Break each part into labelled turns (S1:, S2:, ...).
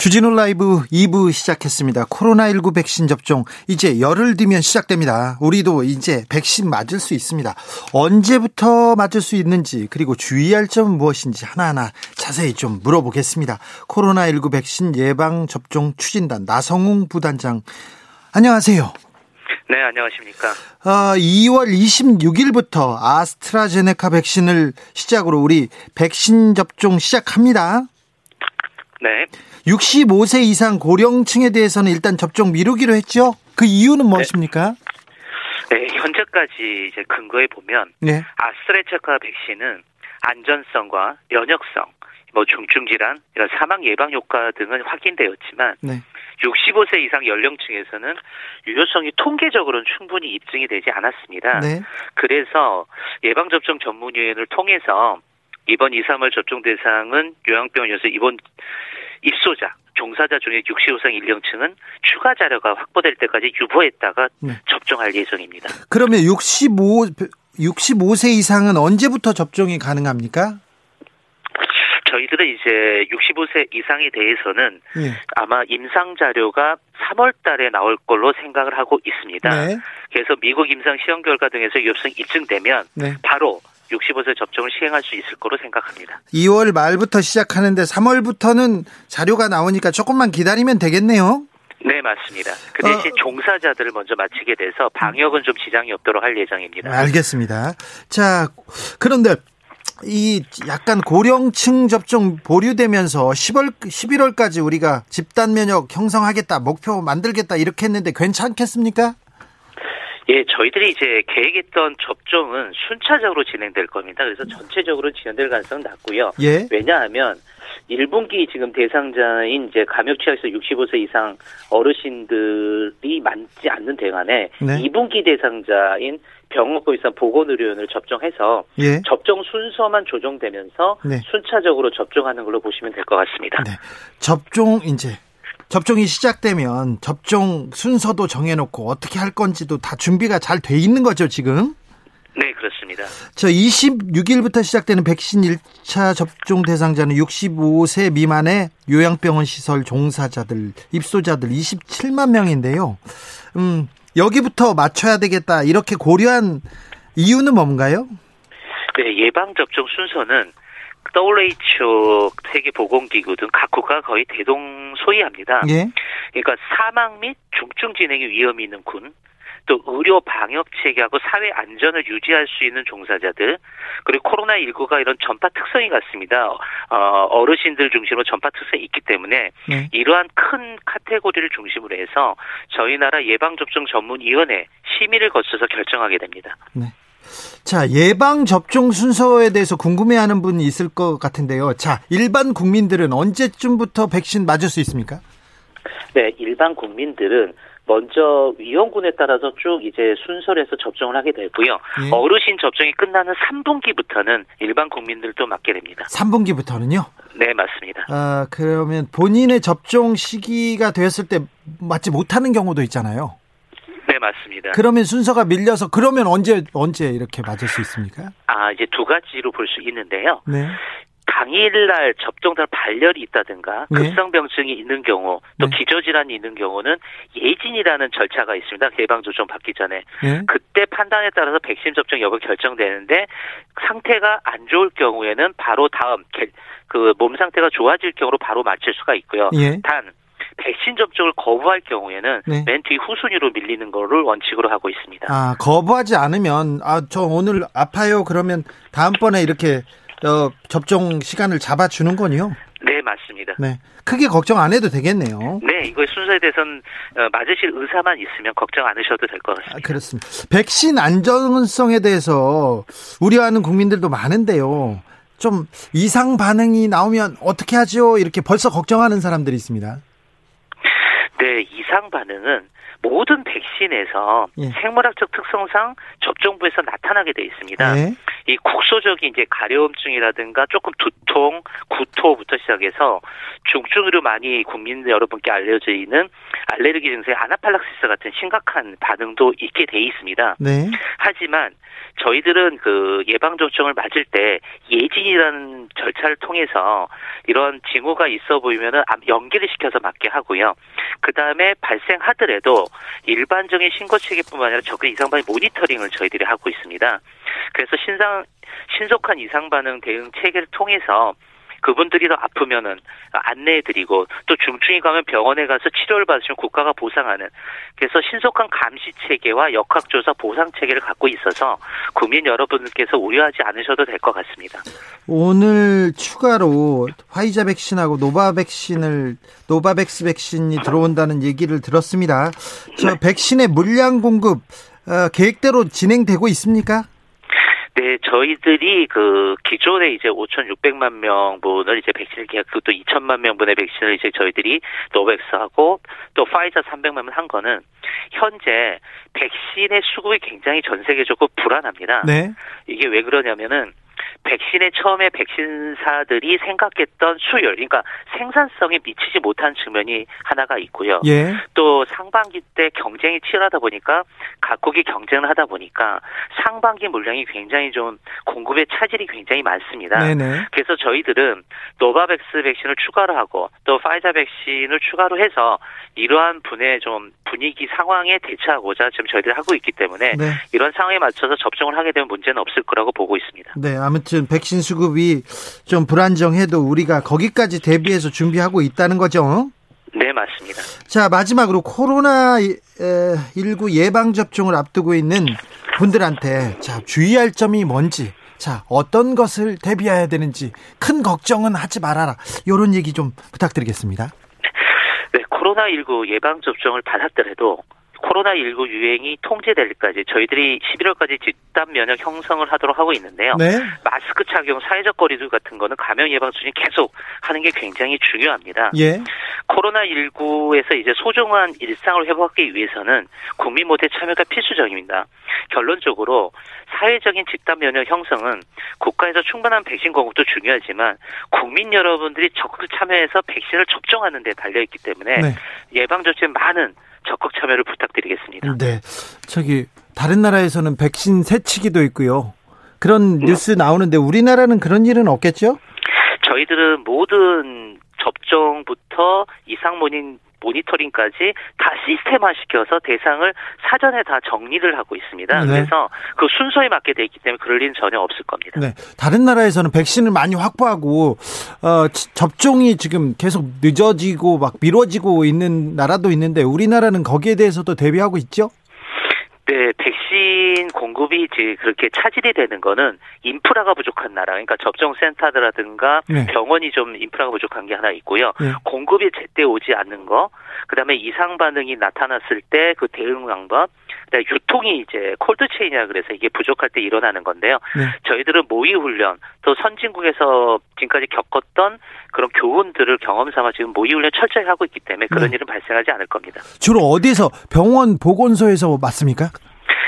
S1: 주진우 라이브 2부 시작했습니다. 코로나19 백신 접종 이제 열흘 뒤면 시작됩니다. 우리도 이제 백신 맞을 수 있습니다. 언제부터 맞을 수 있는지 그리고 주의할 점은 무엇인지 하나하나 자세히 좀 물어보겠습니다. 코로나19 백신 예방 접종 추진단 나성웅 부단장 안녕하세요.
S2: 네, 안녕하십니까.
S1: 어, 2월 26일부터 아스트라제네카 백신을 시작으로 우리 백신 접종 시작합니다.
S2: 네.
S1: 65세 이상 고령층에 대해서는 일단 접종 미루기로 했죠. 그 이유는 무엇입니까?
S2: 네, 현재까지 이제 근거에 보면
S1: 네.
S2: 아스트라제네카 백신은 안전성과 면역성, 뭐 중증 질환, 이런 사망 예방 효과 등은 확인되었지만
S1: 네.
S2: 65세 이상 연령층에서는 유효성이 통계적으로는 충분히 입증이 되지 않았습니다.
S1: 네.
S2: 그래서 예방접종 전문위원회를 통해서 이번 2, 3월 접종 대상은 요양병원에서 이번 입소자, 종사자 중에 65세 연령층은 추가 자료가 확보될 때까지 유보했다가
S1: 네.
S2: 접종할 예정입니다.
S1: 그러면 65 65세 이상은 언제부터 접종이 가능합니까?
S2: 저희들은 이제 65세 이상에 대해서는
S1: 예.
S2: 아마 임상 자료가 3월 달에 나올 걸로 생각을 하고 있습니다.
S1: 네.
S2: 그래서 미국 임상 시험 결과 등에서 유효성이 입증되면
S1: 네.
S2: 바로 65세 접종을 시행할 수 있을 거로 생각합니다.
S1: 2월 말부터 시작하는데 3월부터는 자료가 나오니까 조금만 기다리면 되겠네요.
S2: 네, 맞습니다. 그 대신
S1: 어.
S2: 종사자들을 먼저 마치게 돼서 방역은 좀 지장이 없도록 할 예정입니다.
S1: 알겠습니다. 자, 그런데 이 약간 고령층 접종 보류되면서 10월 11월까지 우리가 집단 면역 형성하겠다, 목표 만들겠다 이렇게 했는데 괜찮겠습니까?
S2: 예, 저희들이 이제 계획했던 접종은 순차적으로 진행될 겁니다. 그래서 전체적으로 진행될 가능성은 낮고요.
S1: 예.
S2: 왜냐하면 1분기 지금 대상자인 이제 감염 취약에서 65세 이상 어르신들이 많지 않는 동안에
S1: 네.
S2: 2분기 대상자인 병원고 이상 보건의료원을 접종해서
S1: 예.
S2: 접종 순서만 조정되면서
S1: 네.
S2: 순차적으로 접종하는 걸로 보시면 될 것 같습니다.
S1: 네. 접종 이제 접종이 시작되면 접종 순서도 정해놓고 어떻게 할 건지도 다 준비가 잘 돼 있는 거죠 지금.
S2: 네, 그렇습니다.
S1: 저 26일부터 시작되는 백신 1차 접종 대상자는 65세 미만의 요양병원 시설 종사자들, 입소자들 27만 명인데요. 음, 여기부터 맞춰야 되겠다. 이렇게 고려한 이유는 뭔가요?
S2: 네, 예방 접종 순서는 WHO 세계보건기구 등 각국가 거의 대동소이합니다.
S1: 예.
S2: 그러니까 사망 및 중증 진행의 위험이 있는 군, 또 의료 방역 체계하고 사회 안전을 유지할 수 있는 종사자들, 그리고 코로나 19가 이런 전파 특성이 같습니다. 어, 어르신들 중심으로 전파 특성이 있기 때문에
S1: 네.
S2: 이러한 큰 카테고리를 중심으로 해서 저희 나라 예방접종 전문위원회 심의를 거쳐서 결정하게 됩니다.
S1: 자, 예방 접종 순서에 대해서 궁금해하는 분이 있을 것 같은데요. 자, 일반 국민들은 언제쯤부터 백신 맞을 수 있습니까?
S2: 네, 일반 국민들은 먼저 위험군에 따라서 쭉 이제 순서를 해서 접종을 하게 되고요.
S1: 예.
S2: 어르신 접종이 끝나는 3분기부터는 일반 국민들도 맞게 됩니다.
S1: 3분기부터는요?
S2: 네, 맞습니다.
S1: 아, 그러면 본인의 접종 시기가 되었을 때 맞지 못하는 경우도 있잖아요.
S2: 네, 맞습니다.
S1: 그러면 순서가 밀려서 그러면 언제 언제 이렇게 맞을 수 있습니까?
S2: 아, 이제 두 가지로 볼 수 있는데요.
S1: 네.
S2: 당일날 접종자 발열이 있다든가
S1: 네.
S2: 급성병증이 있는 경우 또
S1: 네.
S2: 기저질환이 있는 경우는 예진이라는 절차가 있습니다. 예방접종 받기 전에
S1: 네.
S2: 그때 판단에 따라서 백신 접종 여부 결정되는데 상태가 안 좋을 경우에는 바로 다음 그 몸 상태가 좋아질 경우로 바로 맞출 수가 있고요.
S1: 예.
S2: 단 백신 접종을 거부할 경우에는
S1: 네.
S2: 맨뒤 후순위로 밀리는 거를 원칙으로 하고 있습니다.
S1: 아, 거부하지 않으면 아, 저 오늘 아파요. 그러면 다음번에 이렇게 어, 접종 시간을 잡아 주는 거요.
S2: 네, 맞습니다.
S1: 네. 크게 걱정 안 해도 되겠네요.
S2: 네, 이거 순서에 대해서는 어, 맞으실 의사만 있으면 걱정 않으셔도 될것
S1: 아,
S2: 같습니다.
S1: 그렇습니다. 백신 안전성에 대해서 우려하는 국민들도 많은데요. 좀 이상 반응이 나오면 어떻게 하죠? 이렇게 벌써 걱정하는 사람들이 있습니다.
S2: 네, 이상 반응은 모든 백신에서 예. 생물학적 특성상 접종부에서 나타나게 돼 있습니다. 예. 이 국소적인 이제 가려움증이라든가 조금 두통, 구토부터 시작해서 중증으로 많이 국민 여러분께 알려져 있는 알레르기 증세 아나팔락시스 같은 심각한 반응도 있게 돼 있습니다. 네. 하지만 저희들은 그 예방 접종을 맞을 때 예진이라는 절차를 통해서 이런 징후가 있어 보이면은 연기를 시켜서 맞게 하고요. 그 다음에 발생하더라도 일반적인 신고 체계뿐만 아니라 적극 이상 반응 모니터링을 저희들이 하고 있습니다. 그래서 신상 신속한 이상 반응 대응 체계를 통해서 그분들이 더 아프면은 안내해드리고 또 중증이 가면 병원에 가서 치료를 받으시면 국가가 보상하는 그래서 신속한 감시 체계와 역학조사 보상 체계를 갖고 있어서 국민 여러분께서 우려하지 않으셔도 될 것 같습니다.
S1: 오늘 추가로 화이자 백신하고 노바 백신을 노바백스 백신이 들어온다는 얘기를 들었습니다. 저 네. 백신의 물량 공급 어, 계획대로 진행되고 있습니까?
S2: 네, 저희들이 그 기존에 이제 5,600만 명분을 이제 백신을 계약 그것도 2천만 명분의 백신을 이제 저희들이 노백스하고 또 파이자 300만 명 한 거는 현재 백신의 수급이 굉장히 전 세계적으로 불안합니다. 네. 이게 왜 그러냐면은 백신의 처음에 백신사들이 생각했던 수율, 그러니까 생산성에 미치지 못한 측면이 하나가 있고요. 예. 또 상반기 때 경쟁이 치열하다 보니까 각국이 경쟁을 하다 보니까 상반기 물량이 굉장히 좀 공급의 차질이 굉장히 많습니다. 네네. 그래서 저희들은 노바백스 백신을 추가로 하고 또 파이자 백신을 추가로 해서 이러한 분의 좀 분위기 상황에 대처하고자 지금 저희들이 하고 있기 때문에 네. 이런 상황에 맞춰서 접종을 하게 되면 문제는 없을 거라고 보고 있습니다.
S1: 네, 아무튼 백신 수급이 좀 불안정해도 우리가 거기까지 대비해서 준비하고 있다는 거죠.
S2: 네, 맞습니다.
S1: 자, 마지막으로 코로나 19 예방 접종을 앞두고 있는 분들한테 자, 주의할 점이 뭔지, 자, 어떤 것을 대비해야 되는지 큰 걱정은 하지 말아라. 이런 얘기 좀 부탁드리겠습니다.
S2: 네, 코로나19 예방 접종을 받았더라도 코로나19 유행이 통제될 때까지 저희들이 11월까지 집단 면역 형성을 하도록 하고 있는데요. 네. 마스크 착용, 사회적 거리두기 같은 거는 감염 예방 수준이 계속 하는 게 굉장히 중요합니다. 예. 코로나19에서 이제 소중한 일상을 회복하기 위해서는 국민 모두 참여가 필수적입니다. 결론적으로 사회적인 집단 면역 형성은 국가에서 충분한 백신 공급도 중요하지만 국민 여러분들이 적극 참여해서 백신을 접종하는 데 달려 있기 때문에 네. 예방 조치에 많은 적극 참여를 부탁드리겠습니다.
S1: 네. 저기 다른 나라에서는 백신 새치기도 있고요. 그런 네. 뉴스 나오는데 우리나라는 그런 일은 없겠죠?
S2: 저희들은 모든 접종부터 이상 모닝 모니터링까지 다 시스템화 시켜서 대상을 사전에 다 정리를 하고 있습니다. 네. 그래서 그 순서에 맞게 돼 있기 때문에 그럴 일은 전혀 없을 겁니다.
S1: 네. 다른 나라에서는 백신을 많이 확보하고 어, 접종이 지금 계속 늦어지고 막 미뤄지고 있는 나라도 있는데 우리나라는 거기에 대해서도 대비하고 있죠?
S2: 네, 백신 공급이 이제 그렇게 차질이 되는 거는 인프라가 부족한 나라, 그러니까 접종센터라든가 네. 병원이 좀 인프라가 부족한 게 하나 있고요. 네. 공급이 제때 오지 않는 거, 그 다음에 이상 반응이 나타났을 때 그 대응 방법, 그다음에 유통이 이제 콜드체인이라 그래서 이게 부족할 때 일어나는 건데요. 네. 저희들은 모의 훈련, 또 선진국에서 지금까지 겪었던 그런 교훈들을 경험 삼아 지금 모의 훈련 철저히 하고 있기 때문에 그런 네. 일은 발생하지 않을 겁니다.
S1: 주로 어디서 병원 보건소에서 맞습니까?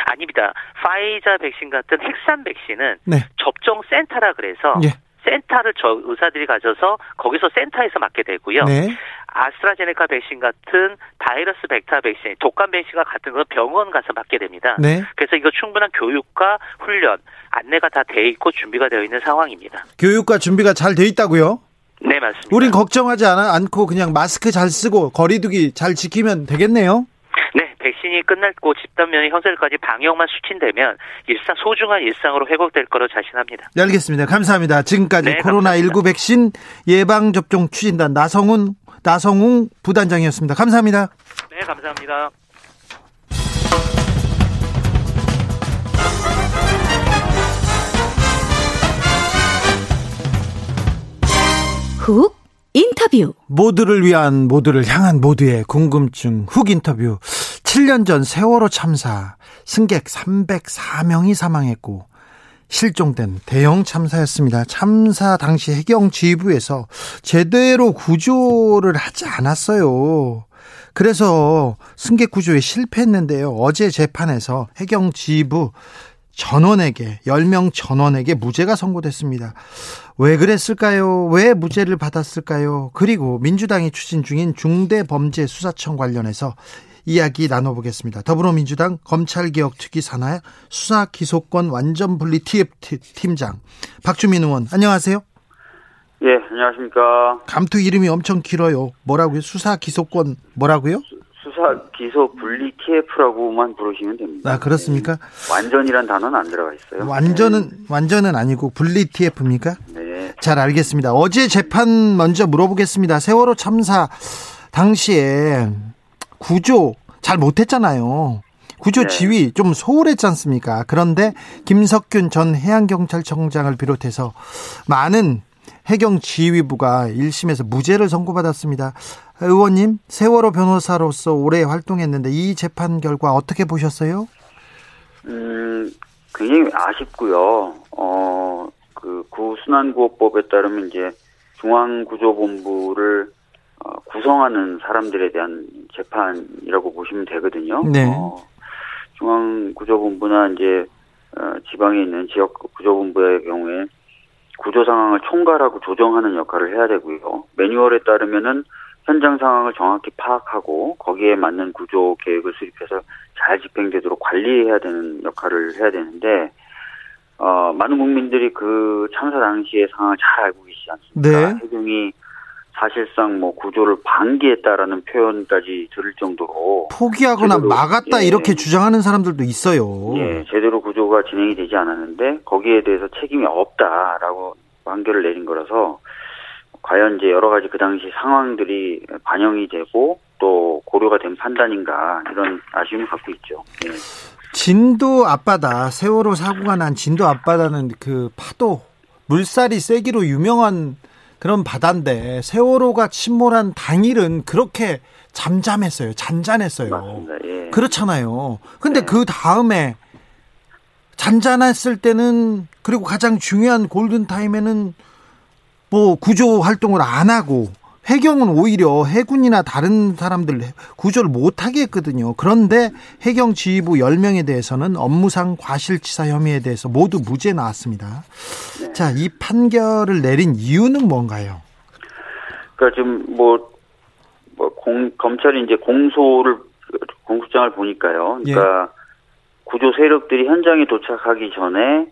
S2: 아닙니다. 파이자 백신 같은 핵산 백신은 네. 접종 센터라 그래서 예. 센터를 저 의사들이 가셔서 거기서 센터에서 맞게 되고요. 네. 아스트라제네카 백신 같은 바이러스 벡터 백신, 독감 백신과 같은 건 병원 가서 맞게 됩니다. 네. 그래서 이거 충분한 교육과 훈련, 안내가 다 돼 있고 준비가 되어 있는 상황입니다.
S1: 교육과 준비가 잘 돼 있다고요?
S2: 네, 맞습니다.
S1: 우린 걱정하지 않아, 않고 그냥 마스크 잘 쓰고 거리두기 잘 지키면 되겠네요.
S2: 백신이 끝났고 집단면의 형성까지 방역만 수친되면 일상 소중한 일상으로 회복될 거로 자신합니다.
S1: 네, 알겠습니다. 감사합니다. 지금까지 네, 코로나19 백신 예방 접종 추진단 나성훈 나성웅 부단장이었습니다. 감사합니다.
S2: 네, 감사합니다.
S3: 훅 인터뷰
S1: 모두를 위한 모두를 향한 모두의 궁금증 훅 인터뷰 7년 전 세월호 참사 승객 304명이 사망했고 실종된 대형 참사였습니다. 참사 당시 해경 지휘부에서 제대로 구조를 하지 않았어요. 그래서 승객 구조에 실패했는데요. 어제 재판에서 해경 지휘부 전원에게 10명 전원에게 무죄가 선고됐습니다. 왜 그랬을까요? 왜 무죄를 받았을까요? 그리고 민주당이 추진 중인 중대범죄수사청 관련해서 이야기 나눠보겠습니다. 더불어민주당 검찰개혁특위 산하 수사기소권 완전 분리 TF 팀장 박주민 의원 안녕하세요.
S3: 예, 안녕하십니까.
S1: 감투 이름이 엄청 길어요. 뭐라고요? 수사기소권 뭐라고요?
S3: 수사 기소 분리 TF라고만 부르시면 됩니다.
S1: 아 그렇습니까?
S3: 네. 완전이란 단어는 안 들어가 있어요.
S1: 완전은 네. 완전은 아니고 분리 TF입니까?
S3: 네.
S1: 잘 알겠습니다. 어제 재판 먼저 물어보겠습니다. 세월호 참사 당시에 구조 잘 못했잖아요. 구조 네. 지휘 좀 소홀했지 않습니까? 그런데 김석균 전 해양경찰청장을 비롯해서 많은 해경 지휘부가 1심에서 무죄를 선고받았습니다. 의원님, 세월호 변호사로서 오래 활동했는데 이 재판 결과 어떻게 보셨어요?
S3: 음, 굉장히 아쉽고요. 어, 그 구순환구호법에 따르면 이제 중앙구조본부를 어, 구성하는 사람들에 대한 재판이라고 보시면 되거든요.
S1: 네.
S3: 어, 중앙구조본부나 이제 어, 지방에 있는 지역 구조본부의 경우에 구조 상황을 총괄하고 조정하는 역할을 해야 되고요. 매뉴얼에 따르면은 현장 상황을 정확히 파악하고 거기에 맞는 구조 계획을 수립해서 잘 집행되도록 관리해야 되는 역할을 해야 되는데 어, 많은 국민들이 그 참사 당시의 상황을 잘 알고 계시지 않습니까?
S1: 네.
S3: 해경이 사실상 뭐 구조를 방기했다라는 표현까지 들을 정도로
S1: 포기하거나 제대로, 막았다 예, 이렇게 주장하는 사람들도 있어요.
S3: 예, 제대로 구조가 진행이 되지 않았는데 거기에 대해서 책임이 없다라고 판결을 내린 거라서 과연 이제 여러 가지 그 당시 상황들이 반영이 되고 또 고려가 된 판단인가 이런 아쉬움을 갖고 있죠. 예.
S1: 진도 앞바다 세월호 사고가 난 진도 앞바다는 그 파도 물살이 세기로 유명한 그런 바다인데 세월호가 침몰한 당일은 그렇게 잠잠했어요. 잔잔했어요.
S3: 맞습니다. 예.
S1: 그렇잖아요. 근데 네. 그 다음에 잔잔했을 때는 그리고 가장 중요한 골든 타임에는 뭐 구조 활동을 안 하고 해경은 오히려 해군이나 다른 사람들 구조를 못하게 했거든요. 그런데 해경 지휘부 10명에 대해서는 업무상 과실치사 혐의에 대해서 모두 무죄 나왔습니다. 네. 자, 이 판결을 내린 이유는 뭔가요?
S3: 그러니까 지금 뭐, 뭐 공, 검찰이 이제 공소를, 공소장을 보니까요. 그러니까 예. 구조 세력들이 현장에 도착하기 전에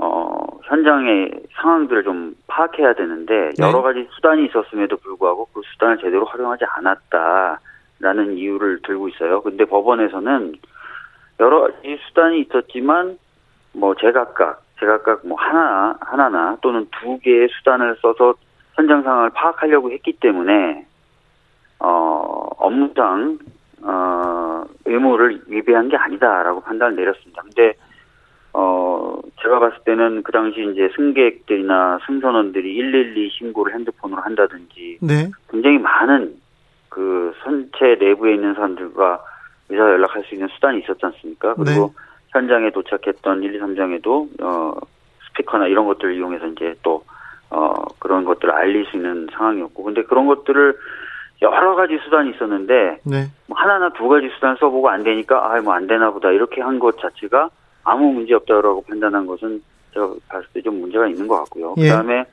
S3: 어, 현장의 상황들을 좀 파악해야 되는데 네. 여러 가지 수단이 있었음에도 불구하고 그 수단을 제대로 활용하지 않았다라는 이유를 들고 있어요. 근데 법원에서는 여러 가지 수단이 있었지만 뭐 제각각 제각각 뭐 하나 하나나 또는 두 개의 수단을 써서 현장 상황을 파악하려고 했기 때문에 어 업무상 어 의무를 위배한 게 아니다라고 판단을 내렸습니다. 근데 어, 제가 봤을 때는 그 당시 이제 승객들이나 승선원들이 112 신고를 핸드폰으로 한다든지
S1: 네.
S3: 굉장히 많은 그 선체 내부에 있는 사람들과 의사 연락할 수 있는 수단이 있었지 않습니까? 그리고 네. 현장에 도착했던 1, 2, 3장에도 어 스피커나 이런 것들을 이용해서 이제 또 어, 그런 것들을 알릴 수 있는 상황이었고, 근데 그런 것들을 여러 가지 수단이 있었는데,
S1: 네.
S3: 뭐 하나나 두 가지 수단 써보고 안 되니까, 아, 뭐 안 되나 보다, 이렇게 한 것 자체가 아무 문제 없다고 판단한 것은 제가 봤을 때 좀 문제가 있는 것 같고요. 예. 그다음에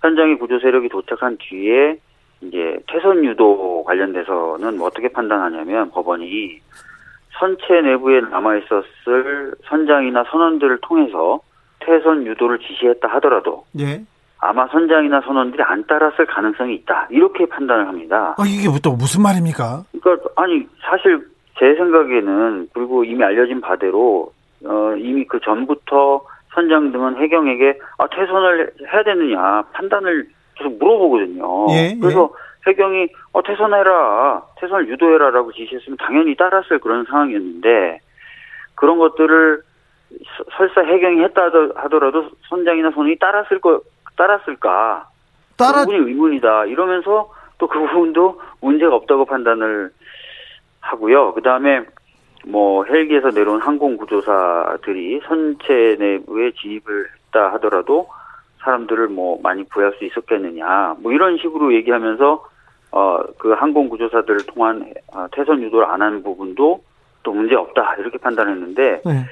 S3: 현장에 구조 세력이 도착한 뒤에 이제 퇴선 유도 관련돼서는 뭐 어떻게 판단하냐면 법원이 선체 내부에 남아 있었을 선장이나 선원들을 통해서 퇴선 유도를 지시했다 하더라도
S1: 예.
S3: 아마 선장이나 선원들이 안 따랐을 가능성이 있다 이렇게 판단을 합니다.
S1: 아 이게 또 무슨 말입니까?
S3: 그러니까 아니 사실 제 생각에는 그리고 이미 알려진 바대로 어, 이미 그 전부터 선장 등은 해경에게 아, 퇴선을 해야 되느냐 판단을 계속 물어보거든요.
S1: 예,
S3: 그래서 예. 해경이 어, 퇴선해라, 퇴선을 유도해라라고 지시했으면 당연히 따랐을 그런 상황이었는데 그런 것들을 설사 해경이 했다 하더라도 선장이나 선원이 따랐을 거 따랐을까? 따라... 그 부분이 의문이다. 이러면서 또 그 부분도 문제가 없다고 판단을 하고요. 그 다음에 뭐 헬기에서 내려온 항공 구조사들이 선체 내부에 진입을 했다 하더라도 사람들을 뭐 많이 구할 수 있었겠느냐 뭐 이런 식으로 얘기하면서 어, 그 항공 구조사들을 통한 어, 퇴선 유도를 안 하는 부분도 또 문제 없다 이렇게 판단했는데 네.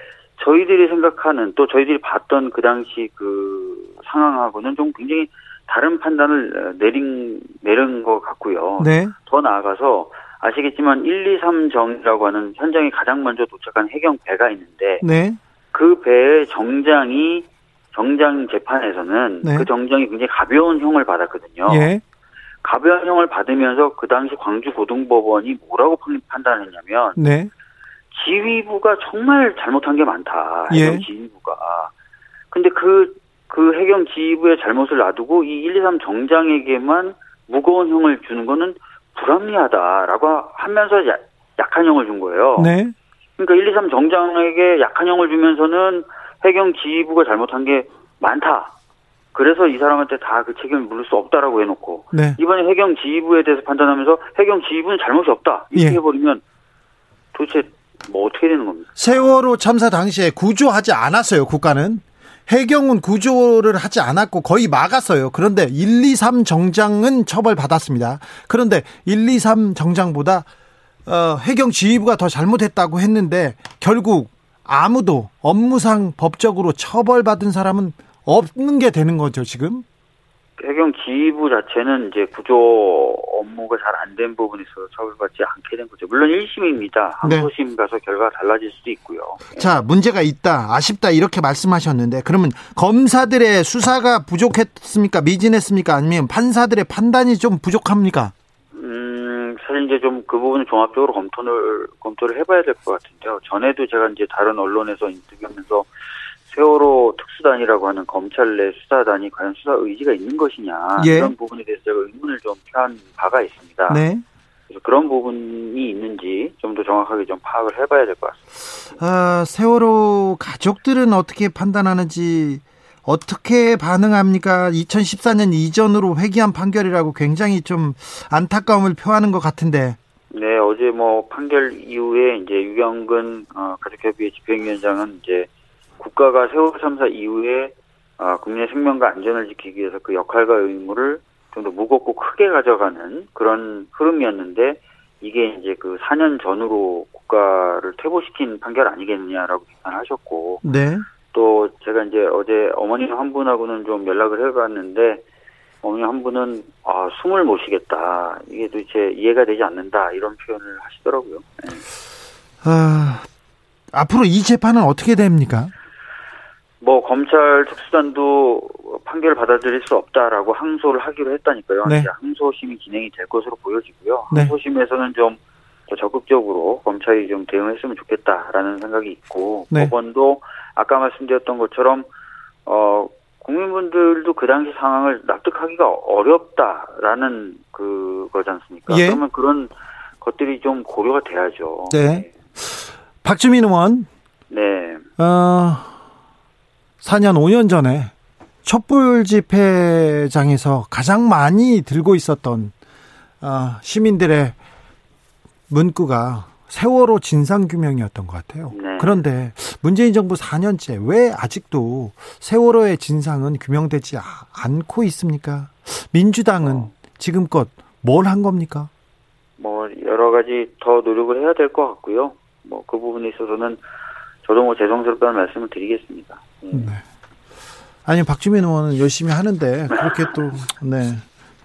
S3: 저희들이 생각하는 또 저희들이 봤던 그 당시 그 상황하고는 좀 굉장히 다른 판단을 내린 내린 것 같고요. 네. 더 나아가서 아시겠지만 1, 2, 3 정이라고 하는 현장에 가장 먼저 도착한 해경 배가 있는데 네. 그 배의 정장이 정장 재판에서는 네. 그 정장이 굉장히 가벼운 형을 받았거든요. 예. 가벼운 형을 받으면서 그 당시 광주 고등법원이 뭐라고 판단했냐면 네. 지휘부가 정말 잘못한 게 많다. 해경 예. 지휘부가. 근데 그, 그 해경 지휘부의 잘못을 놔두고 이 1, 2, 3 정장에게만 무거운 형을 주는 거는 불합리하다라고 하면서 야, 약한 형을 준 거예요. 네. 그러니까 1, 2, 3 정장에게 약한 형을 주면서는 해경 지휘부가 잘못한 게 많다. 그래서 이 사람한테 다 그 책임을 물을 수 없다라고 해놓고 네. 이번에 해경 지휘부에 대해서 판단하면서 해경 지휘부는 잘못이 없다 이렇게 예. 해버리면 도대체 뭐 어떻게 되는 겁니까?
S1: 세월호 참사 당시에 구조하지 않았어요 국가는 해경은 구조를 하지 않았고 거의 막았어요. 그런데 1, 2, 3 정장은 처벌받았습니다. 그런데 1, 2, 3 정장보다 어, 해경 지휘부가 더 잘못했다고 했는데 결국 아무도 업무상 법적으로 처벌받은 사람은 없는 게 되는 거죠, 지금?
S3: 해경 지휘부 자체는 이제 구조 업무가 잘 안 된 부분이 있어서 처벌받지 않게 된 거죠. 물론 1심입니다. 항소심 네. 가서 결과가 달라질 수도 있고요.
S1: 자, 문제가 있다, 아쉽다 이렇게 말씀하셨는데 그러면 검사들의 수사가 부족했습니까? 미진했습니까? 아니면 판사들의 판단이 좀 부족합니까?
S3: 음, 사실 이제 좀 그 부분을 종합적으로 검토를 검토를 해봐야 될 것 같은데요. 전에도 제가 이제 다른 언론에서 인터뷰하면서 세월호 특수단이라고 하는 검찰 내 수사단이 과연 수사 의지가 있는 것이냐 예. 이런 부분에 대해서 제가 의문을 좀 표한 바가 있습니다. 네. 그래서 그런 부분이 있는지 좀 더 정확하게 좀 파악을 해봐야 될 것 같습니다.
S1: 아, 세월호 가족들은 어떻게 판단하는지 어떻게 반응합니까? 2014년 이전으로 회귀한 판결이라고 굉장히 좀 안타까움을 표하는 것 같은데.
S3: 네, 어제 뭐 판결 이후에 이제 유경근 어, 가족협의회 집행위원장은 이제 국가가 세월호 참사 이후에 아, 국민의 생명과 안전을 지키기 위해서 그 역할과 의무를 좀 더 무겁고 크게 가져가는 그런 흐름이었는데 이게 이제 그 4년 전으로 국가를 퇴보시킨 판결 아니겠느냐라고 비판하셨고 네. 또 제가 이제 어제 어머니 한 분하고는 좀 연락을 해봤는데 어머니 한 분은 아 숨을 못 쉬겠다 이게 도대체 이해가 되지 않는다 이런 표현을 하시더라고요. 네.
S1: 아 앞으로 이 재판은 어떻게 됩니까?
S3: 뭐 검찰 특수단도 판결을 받아들일 수 없다라고 항소를 하기로 했다니까요. 네. 항소심이 진행이 될 것으로 보여지고요. 네. 항소심에서는 좀 적극적으로 검찰이 좀 대응했으면 좋겠다라는 생각이 있고 네. 법원도 아까 말씀드렸던 것처럼 어 국민분들도 그 당시 상황을 납득하기가 어렵다라는 그거지 않습니까? 예. 그러면 그런 것들이 좀 고려가 돼야죠.
S1: 네. 박주민 의원. 네. 어, 4년, 5년 전에 촛불 집회장에서 가장 많이 들고 있었던 어, 시민들의 문구가 세월호 진상규명이었던 것 같아요. 네. 그런데 문재인 정부 4년째 왜 아직도 세월호의 진상은 규명되지 않고 있습니까? 민주당은 어. 지금껏 뭘 한 겁니까?
S3: 뭐 여러 가지 더 노력을 해야 될 것 같고요. 뭐 그 부분에 있어서는 저도 뭐 죄송스럽다는 말씀을 드리겠습니다. 네. 네.
S1: 아니 박주민 의원은 열심히 하는데 그렇게 또 네.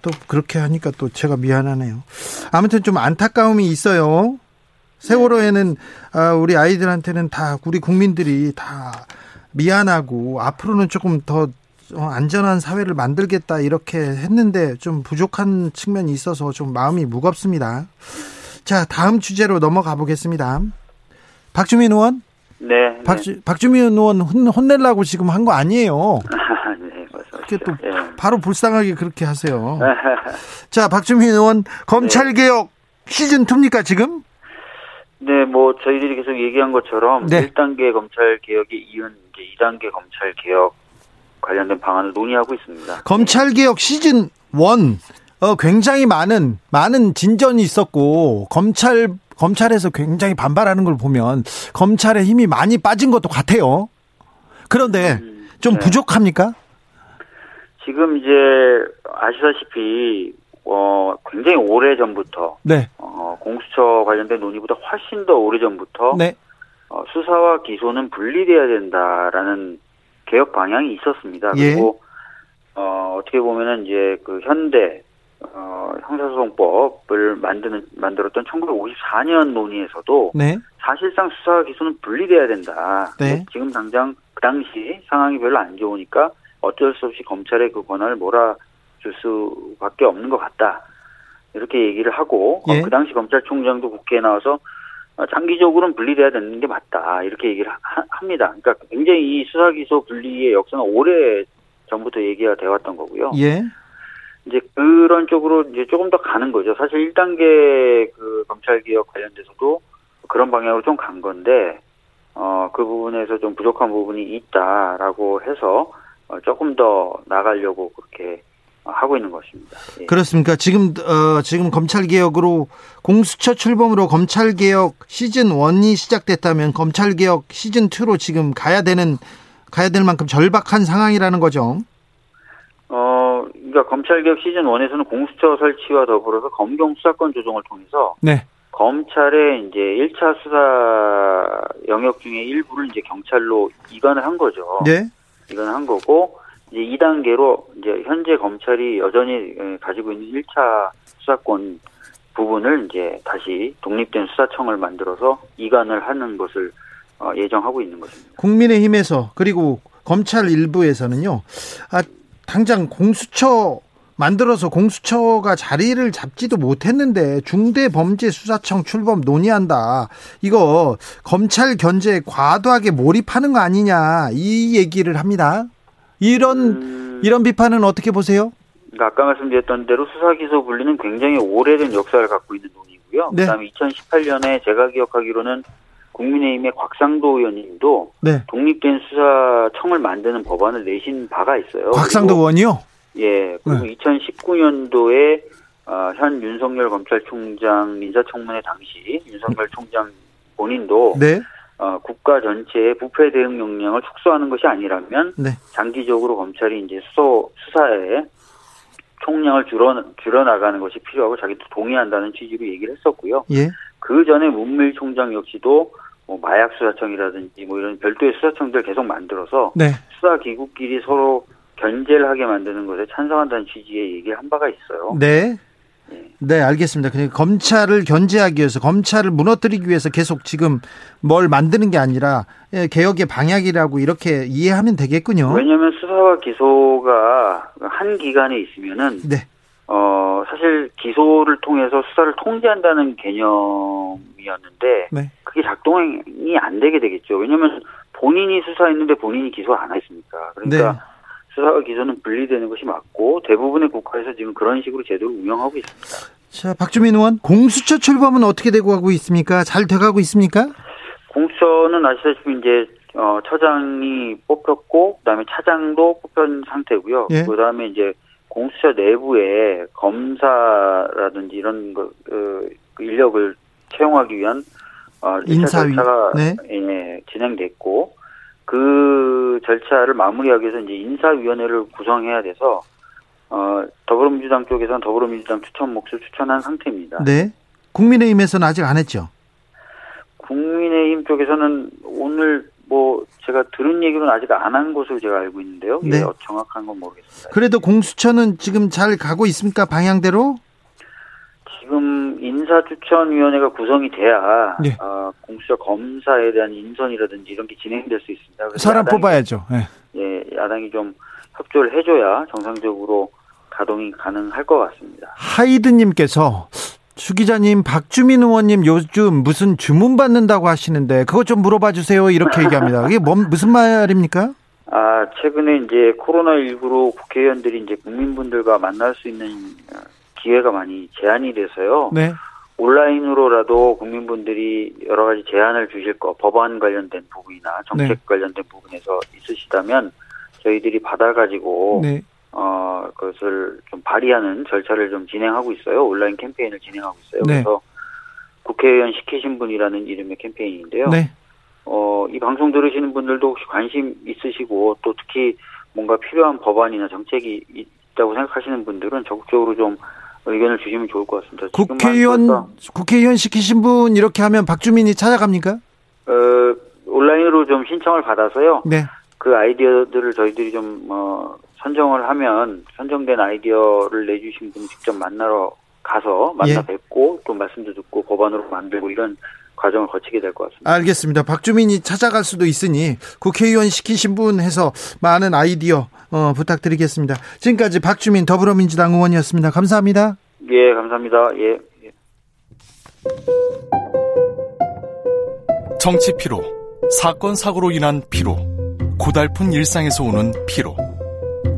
S1: 또 그렇게 하니까 또 제가 미안하네요. 아무튼 좀 안타까움이 있어요. 세월호에는 아, 우리 아이들한테는 다 우리 국민들이 다 미안하고 앞으로는 조금 더 어, 안전한 사회를 만들겠다 이렇게 했는데 좀 부족한 측면이 있어서 좀 마음이 무겁습니다. 자, 다음 주제로 넘어가 보겠습니다. 박주민 의원?
S3: 네.
S1: 박주, 네. 박주민 의원 혼, 혼내려고 지금 한 거 아니에요. 네, 그렇게 또 네. 바로 불쌍하게 그렇게 하세요. 자, 박주민 의원 검찰 개혁 시즌 2입니까 지금?
S3: 네, 뭐 저희들이 계속 얘기한 것처럼 네. 1단계 검찰 개혁이 이은 이제 2단계 검찰 개혁 관련된 방안을 논의하고 있습니다.
S1: 검찰 개혁 시즌 1 어, 굉장히 많은 많은 진전이 있었고 검찰 검찰에서 굉장히 반발하는 걸 보면 검찰의 힘이 많이 빠진 것도 같아요. 그런데 좀 네. 부족합니까?
S3: 지금 이제 아시다시피 어, 굉장히 오래 전부터
S1: 네.
S3: 어, 공수처 관련된 논의보다 훨씬 더 오래 전부터
S1: 네.
S3: 어, 수사와 기소는 분리돼야 된다라는 개혁 방향이 있었습니다.
S1: 예.
S3: 그리고 어, 어떻게 보면은 이제 그 현대 어, 형사소송법을 만드는 만들었던 1954년 논의에서도
S1: 네.
S3: 사실상 수사와 기소는 분리돼야 된다.
S1: 네.
S3: 지금 당장 그 당시 상황이 별로 안 좋으니까 어쩔 수 없이 검찰의 그 권한을 몰아줄 수밖에 없는 것 같다. 이렇게 얘기를 하고 어,
S1: 예.
S3: 그 당시 검찰총장도 국회에 나와서 어, 장기적으로는 분리돼야 되는 게 맞다. 이렇게 얘기를 하- 합니다. 그러니까 굉장히 이 수사 기소 분리의 역사는 오래 전부터 얘기가 되어 왔던 거고요.
S1: 예.
S3: 이제 그런 쪽으로 이제 조금 더 가는 거죠. 사실 1단계 그 검찰 개혁 관련돼서도 그런 방향으로 좀 간 건데 어 그 부분에서 좀 부족한 부분이 있다라고 해서 어, 조금 더 나가려고 그렇게 어, 하고 있는 것입니다. 예.
S1: 그렇습니까? 지금 어 지금 검찰 개혁으로 공수처 출범으로 검찰 개혁 시즌 1이 시작됐다면 검찰 개혁 시즌 2로 지금 가야 되는 가야 될 만큼 절박한 상황이라는 거죠.
S3: 어 그러니까 검찰 개혁 시즌 1에서는 공수처 설치와 더불어서 검경 수사권 조정을 통해서
S1: 네.
S3: 검찰의 이제 1차 수사 영역 중에 일부를 이제 경찰로 이관을 한 거죠.
S1: 네.
S3: 이건 한 거고 이제 2단계로 이제 현재 검찰이 여전히 에, 가지고 있는 1차 수사권 부분을 이제 다시 독립된 수사청을 만들어서 이관을 하는 것을 어, 예정하고 있는 것입니다.
S1: 국민의힘에서 그리고 검찰 일부에서는요. 아, 당장 공수처 만들어서 공수처가 자리를 잡지도 못했는데 중대범죄수사청 출범 논의한다. 이거 검찰 견제에 과도하게 몰입하는 거 아니냐 이 얘기를 합니다. 이런
S3: 음,
S1: 이런 비판은 어떻게 보세요?
S3: 그러니까 아까 말씀드렸던 대로 수사 기소 분리는 굉장히 오래된 역사를 갖고 있는 논의고요.
S1: 네.
S3: 그다음에 2018년에 제가 기억하기로는 국민의힘의 곽상도 의원님도
S1: 네.
S3: 독립된 수사청을 만드는 법안을 내신 바가 있어요.
S1: 곽상도
S3: 그리고
S1: 의원이요?
S3: 예, 그리고
S1: 네.
S3: 2019년도에 어, 현 윤석열 검찰총장 인사청문회 당시 윤석열 총장 본인도
S1: 네.
S3: 어, 국가 전체의 부패 대응 역량을 축소하는 것이 아니라면
S1: 네.
S3: 장기적으로 검찰이 이제 수소 수사에 총량을 줄여 줄여 나가는 것이 필요하고 자기도 동의한다는 취지로 얘기를 했었고요.
S1: 예.
S3: 그 전에 문밀 총장 역시도 뭐 마약 수사청이라든지 뭐 이런 별도의 수사청들 계속 만들어서
S1: 네.
S3: 수사 기구끼리 서로 견제를 하게 만드는 것에 찬성한다는 취지의 얘기를 한 바가 있어요.
S1: 네.
S3: 예.
S1: 네, 알겠습니다. 그러니까 검찰을 견제하기 위해서 검찰을 무너뜨리기 위해서 계속 지금 뭘 만드는 게 아니라 예, 개혁의 방향이라고 이렇게 이해하면 되겠군요.
S3: 왜냐하면 수사와 기소가 한 기관에 있으면은
S1: 네.
S3: 어 사실 기소를 통해서 수사를 통제한다는 개념이었는데
S1: 네.
S3: 그게 작동이 안 되게 되겠죠. 왜냐하면 본인이 수사했는데 본인이 기소 안 했습니까? 그러니까
S1: 네.
S3: 수사와 기소는 분리되는 것이 맞고 대부분의 국가에서 지금 그런 식으로 제도를 운영하고 있습니다.
S1: 자, 박주민 의원, 공수처 출범은 어떻게 되고 가고 있습니까? 잘 돼가고 있습니까?
S3: 공수처는 아시다시피 이제 어, 처장이 뽑혔고 그다음에 차장도 뽑힌 상태고요.
S1: 예.
S3: 그다음에 이제 공수처 내부에 검사라든지 이런 거 어, 그 인력을 채용하기 위한 어,
S1: 인사위.
S3: 절차가
S1: 네.
S3: 예, 진행됐고 그 절차를 마무리하기 위해서 이제 인사위원회를 구성해야 돼서 어, 더불어민주당 쪽에서는 더불어민주당 추천 몫을 추천한 상태입니다.
S1: 네. 국민의힘에서는 아직 안 했죠.
S3: 국민의힘 쪽에서는 오늘 뭐 제가 들은 얘기로는 아직 안 한 것으로 제가 알고 있는데요.
S1: 네.
S3: 예, 정확한 건 모르겠습니다.
S1: 그래도 공수처는 지금 잘 가고 있습니까? 방향대로?
S3: 지금 인사추천위원회가 구성이 돼야
S1: 예.
S3: 어, 공수처 검사에 대한 인선이라든지 이런 게 진행될 수 있습니다.
S4: 사람
S3: 야당이,
S4: 뽑아야죠. 예.
S3: 예, 야당이 좀 협조를 해줘야 정상적으로 가동이 가능할 것 같습니다.
S1: 하이드님께서 주 기자님, 박주민 의원님 요즘 무슨 주문 받는다고 하시는데 그거 좀 물어봐 주세요. 이렇게 얘기합니다. 이게 뭔 무슨 말입니까?
S3: 아, 최근에 이제 코로나19로 국회의원들이 이제 국민분들과 만날 수 있는 어, 기회가 많이 제한이 돼서요.
S1: 네.
S3: 온라인으로라도 국민분들이 여러 가지 제안을 주실 거, 법안 관련된 부분이나 정책
S1: 네.
S3: 관련된 부분에서 있으시다면 저희들이 받아가지고
S1: 네.
S3: 어 그것을 좀 발의하는 절차를 좀 진행하고 있어요. 온라인 캠페인을 진행하고 있어요.
S1: 네.
S3: 그래서 국회의원 시키신 분이라는 이름의 캠페인인데요.
S1: 네.
S3: 어, 이 방송 들으시는 분들도 혹시 관심 있으시고 또 특히 뭔가 필요한 법안이나 정책이 있다고 생각하시는 분들은 적극적으로 좀 의견을 주시면 좋을 것 같습니다.
S1: 국회의원 국회의원 시키신 분 이렇게 하면 박주민이 찾아갑니까?
S3: 어, 온라인으로 좀 신청을 받아서요.
S1: 네.
S3: 그 아이디어들을 저희들이 좀 어, 선정을 하면 선정된 아이디어를 내주신 분 직접 만나러 가서 만나 예. 뵙고 또 말씀도 듣고 법안으로 만들고 이런 과정을 거치게 될 것 같습니다.
S1: 알겠습니다. 박주민이 찾아갈 수도 있으니 국회의원 시키신 분 해서 많은 아이디어 어, 부탁드리겠습니다. 지금까지 박주민 더불어민주당 의원이었습니다. 감사합니다.
S3: 예, 감사합니다. 예. 예.
S4: 정치 피로, 사건 사고로 인한 피로, 고달픈 일상에서 오는 피로.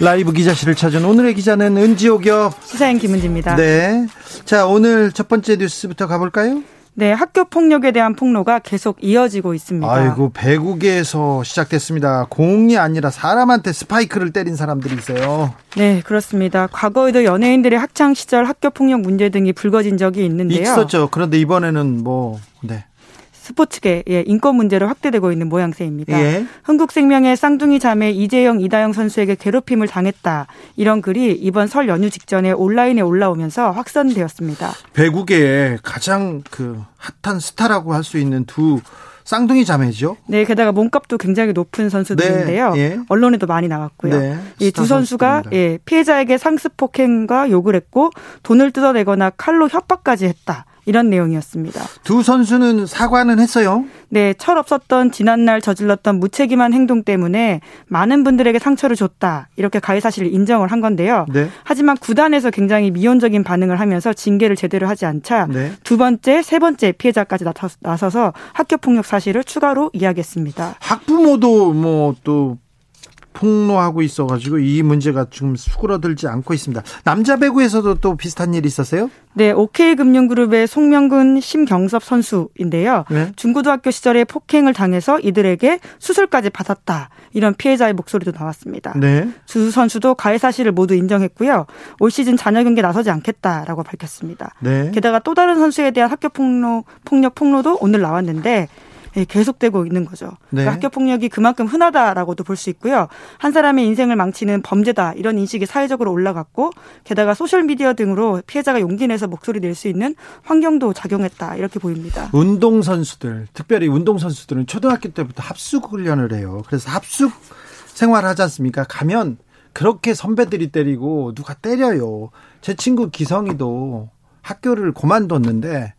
S1: 라이브 기자실을 찾은 오늘의 기자는 은지옥이요
S5: 시사인 김은지입니다.
S1: 네. 자, 오늘 첫 번째 뉴스부터 가볼까요?
S5: 네, 학교 폭력에 대한 폭로가 계속 이어지고 있습니다.
S1: 아이고, 배국에서 시작됐습니다. 공이 아니라 사람한테 스파이크를 때린 사람들이 있어요.
S5: 네, 그렇습니다. 과거에도 연예인들의 학창 시절 학교 폭력 문제 등이 불거진 적이 있는데요.
S1: 있었죠. 그런데 이번에는 뭐, 네.
S5: 스포츠계 예, 인권 문제로 확대되고 있는 모양새입니다. 예. 흥국생명의 쌍둥이 자매 이재영, 이다영 선수에게 괴롭힘을 당했다. 이런 글이 이번 설 연휴 직전에 온라인에 올라오면서 확산되었습니다.
S1: 배구계의 가장 그 핫한 스타라고 할 수 있는 두 쌍둥이 자매죠.
S5: 네, 게다가 몸값도 굉장히 높은 선수들인데요. 네, 예. 언론에도 많이 나왔고요. 네, 이두 선수가 예, 피해자에게 상습 폭행과 욕을 했고 돈을 뜯어내거나 칼로 협박까지 했다. 이런 내용이었습니다.
S1: 두 선수는 사과는 했어요?
S5: 네, 철없었던 지난날 저질렀던 무책임한 행동 때문에 많은 분들에게 상처를 줬다. 이렇게 가해 사실을 인정을 한 건데요. 네. 하지만 구단에서 굉장히 미온적인 반응을 하면서 징계를 제대로 하지 않자 네. 두 번째, 세 번째 피해자까지 나서서 학교 폭력 사실을 추가로 이야기했습니다.
S1: 학부모도 뭐또 폭로하고 있어가지고 이 문제가 지금 수그러들지 않고 있습니다. 남자 배구에서도 또 비슷한 일이 있었어요?
S5: 네, OK금융그룹의 송명근, 심경섭 선수인데요. 네? 중고등학교 시절에 폭행을 당해서 이들에게 수술까지 받았다. 이런 피해자의 목소리도 나왔습니다. 네. 두 선수도 가해 사실을 모두 인정했고요. 올 시즌 잔여 경기에 나서지 않겠다라고 밝혔습니다. 네. 게다가 또 다른 선수에 대한 학교 폭로, 폭력 폭로도 오늘 나왔는데 예, 계속되고 있는 거죠. 네. 그러니까 학교 폭력이 그만큼 흔하다라고도 볼 수 있고요. 한 사람의 인생을 망치는 범죄다 이런 인식이 사회적으로 올라갔고 게다가 소셜 미디어 등으로 피해자가 용기 내서 목소리 낼 수 있는 환경도 작용했다 이렇게 보입니다.
S1: 운동 선수들, 특별히 운동 선수들은 초등학교 때부터 합숙 훈련을 해요. 그래서 합숙 생활하지 않습니까? 가면 그렇게 선배들이 때리고 누가 때려요. 제 친구 기성이도 학교를 그만뒀는데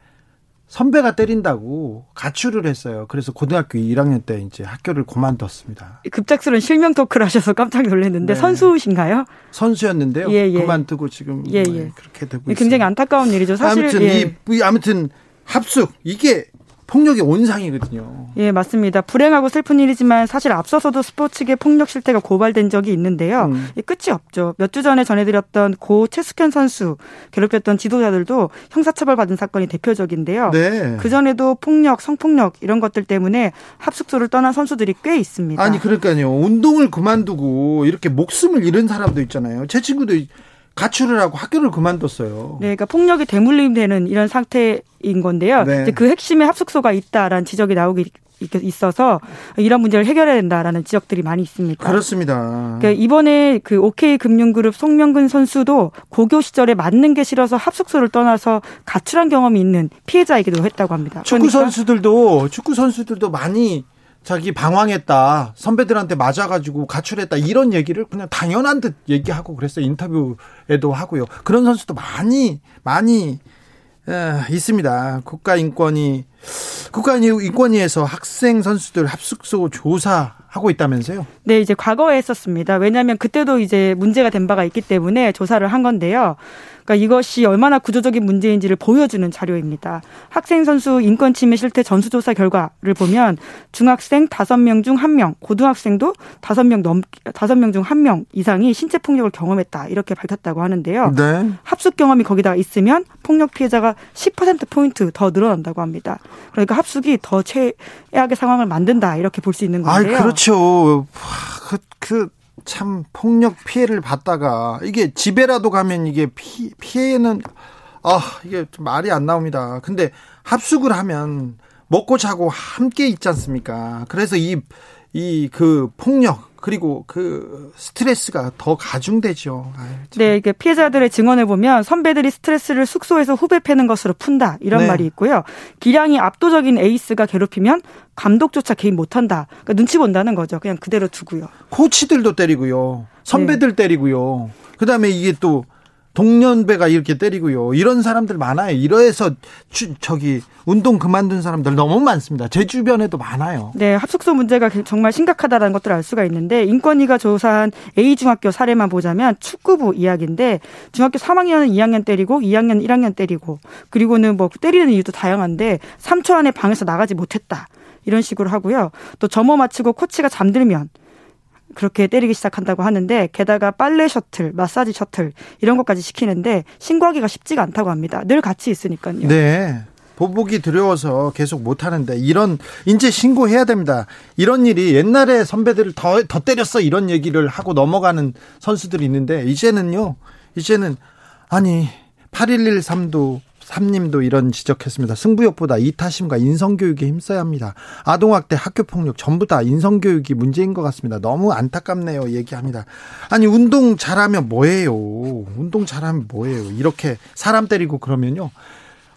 S1: 선배가 때린다고 가출을 했어요. 그래서 고등학교 1학년 때 이제 학교를 그만뒀습니다.
S5: 급작스러운 실명 토크를 하셔서 깜짝 놀랐는데 네. 선수신가요?
S1: 선수였는데요. 예, 예. 그만두고 지금 예, 예. 네, 그렇게 되고 있어요.
S5: 굉장히 안타까운 일이죠. 사실
S1: 아무튼 예. 이 아무튼 합숙 이게 폭력의 온상이거든요.
S5: 예, 맞습니다. 불행하고 슬픈 일이지만 사실 앞서서도 스포츠계 폭력 실태가 고발된 적이 있는데요. 음. 끝이 없죠. 몇 주 전에 전해드렸던 고 최숙현 선수 괴롭혔던 지도자들도 형사처벌 받은 사건이 대표적인데요. 네. 그 전에도 폭력, 성폭력 이런 것들 때문에 합숙소를 떠난 선수들이 꽤 있습니다.
S1: 아니 그러니까요. 운동을 그만두고 이렇게 목숨을 잃은 사람도 있잖아요. 제 친구도 가출을 하고 학교를 그만뒀어요.
S5: 네, 그러니까 폭력이 대물림되는 이런 상태인 건데요. 네. 이제 그 핵심에 합숙소가 있다라는 지적이 나오기 있어서 이런 문제를 해결해야 된다라는 지적들이 많이 있습니다.
S1: 그렇습니다.
S5: 그러니까 이번에 그 OK 금융그룹 송명근 선수도 고교 시절에 맞는 게 싫어서 합숙소를 떠나서 가출한 경험이 있는 피해자이기도 했다고 합니다.
S1: 축구 그러니까 선수들도 축구 선수들도 많이 자기 방황했다. 선배들한테 맞아가지고 가출했다. 이런 얘기를 그냥 당연한 듯 얘기하고 그랬어요. 인터뷰에도 하고요. 그런 선수도 많이, 많이, 에, 있습니다. 국가인권위, 국가인권위에서 학생 선수들 합숙소 조사 하고 있다면서요?
S5: 네, 이제 과거에 했었습니다. 왜냐하면 그때도 이제 문제가 된 바가 있기 때문에 조사를 한 건데요. 그러니까 이것이 얼마나 구조적인 문제인지를 보여주는 자료입니다. 학생 선수 인권 침해 실태 전수조사 결과를 보면 중학생 5명 중 1명, 고등학생도 5명 넘 5명 중 1명 이상이 신체 폭력을 경험했다. 이렇게 밝혔다고 하는데요. 네. 합숙 경험이 거기다 있으면 폭력 피해자가 10% 포인트 더 늘어난다고 합니다. 그러니까 합숙이 더 최악의 상황을 만든다. 이렇게 볼 수 있는 건데요.
S1: 아, 그렇죠. 그, 그, 참, 폭력 피해를 받다가, 이게 집에라도 가면 이게 피, 피해는, 아, 이게 말이 안 나옵니다. 근데 합숙을 하면 먹고 자고 함께 있지 않습니까? 그래서 이, 이 그 폭력, 그리고 그 스트레스가 더 가중되죠.
S5: 아유, 네, 이게 피해자들의 증언을 보면 선배들이 스트레스를 숙소에서 후배 패는 것으로 푼다 이런 네. 말이 있고요. 기량이 압도적인 에이스가 괴롭히면 감독조차 개입 못한다. 그러니까 눈치 본다는 거죠. 그냥 그대로 두고요.
S1: 코치들도 때리고요. 선배들 네. 때리고요. 그다음에 이게 또 동년배가 이렇게 때리고요. 이런 사람들 많아요. 이러해서 주, 저기 운동 그만둔 사람들 너무 많습니다. 제 주변에도 많아요.
S5: 네, 합숙소 문제가 정말 심각하다는 것들을 알 수가 있는데 인권위가 조사한 A 중학교 사례만 보자면 축구부 이야기인데 중학교 3학년은 2학년 때리고 2학년 1학년 때리고 그리고는 뭐 때리는 이유도 다양한데 3초 안에 방에서 나가지 못했다. 이런 식으로 하고요. 또 점호 마치고 코치가 잠들면 그렇게 때리기 시작한다고 하는데 게다가 빨래 셔틀, 마사지 셔틀 이런 것까지 시키는데 신고하기가 쉽지가 않다고 합니다. 늘 같이 있으니까요.
S1: 네. 보복이 두려워서 계속 못 하는데 이런 이제 신고해야 됩니다. 이런 일이 옛날에 선배들을 더 더 때렸어 이런 얘기를 하고 넘어가는 선수들이 있는데 이제는요. 이제는 아니 8113도 삼님도 이런 지적했습니다. 승부욕보다 이타심과 인성교육에 힘써야 합니다. 아동학대, 학교폭력 전부 다 인성교육이 문제인 것 같습니다. 너무 안타깝네요. 얘기합니다. 아니 운동 잘하면 뭐예요? 운동 잘하면 뭐예요? 이렇게 사람 때리고 그러면요.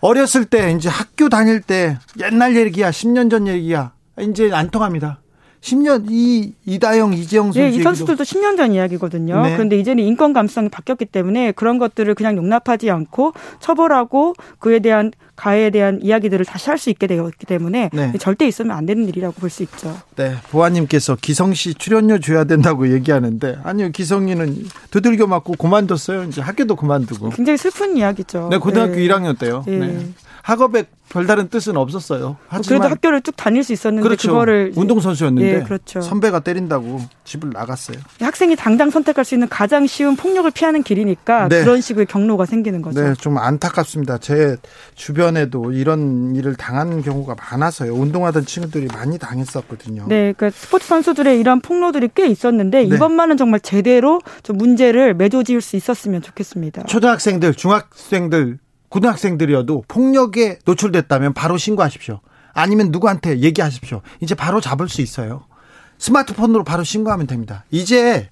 S1: 어렸을 때 이제 학교 다닐 때 옛날 얘기야, 10년 전 얘기야. 이제 안 통합니다. 10년 이 이다영 이재영 선수 네,
S5: 이 선수들도 10년 전 이야기거든요. 네. 그런데 이제는 인권 감성이 바뀌었기 때문에 그런 것들을 그냥 용납하지 않고 처벌하고 그에 대한 가해에 대한 이야기들을 다시 할 수 있게 되었기 때문에 네. 절대 있으면 안 되는 일이라고 볼 수 있죠.
S1: 네, 보아님께서 기성 씨 출연료 줘야 된다고 얘기하는데 아니요 기성이는 두들겨 맞고 그만뒀어요. 이제 학교도 그만두고.
S5: 굉장히 슬픈 이야기죠.
S1: 네, 고등학교 네. 1학년 때요. 네. 네. 학업에 별다른 뜻은 없었어요.
S5: 하지만 그래도 학교를 쭉 다닐 수 있었는데
S1: 그렇죠.
S5: 그거를
S1: 운동 선수였는데 예, 그렇죠. 선배가 때린다고 집을 나갔어요.
S5: 학생이 당장 선택할 수 있는 가장 쉬운 폭력을 피하는 길이니까 네. 그런 식의 경로가 생기는 거죠.
S1: 네, 좀 안타깝습니다. 제 주변 에도 이런 일을 당하는 경우가 많아서요. 운동하던 친구들이 많이 당했었거든요.
S5: 네, 그러니까 스포츠 선수들의 이런 폭로들이 꽤 있었는데 네. 이번만은 정말 제대로 좀 문제를 매조지을 수 있었으면 좋겠습니다.
S1: 초등학생들, 중학생들 고등학생들이어도 폭력에 노출됐다면 바로 신고하십시오. 아니면 누구한테 얘기하십시오. 이제 바로 잡을 수 있어요. 스마트폰으로 바로 신고하면 됩니다. 이제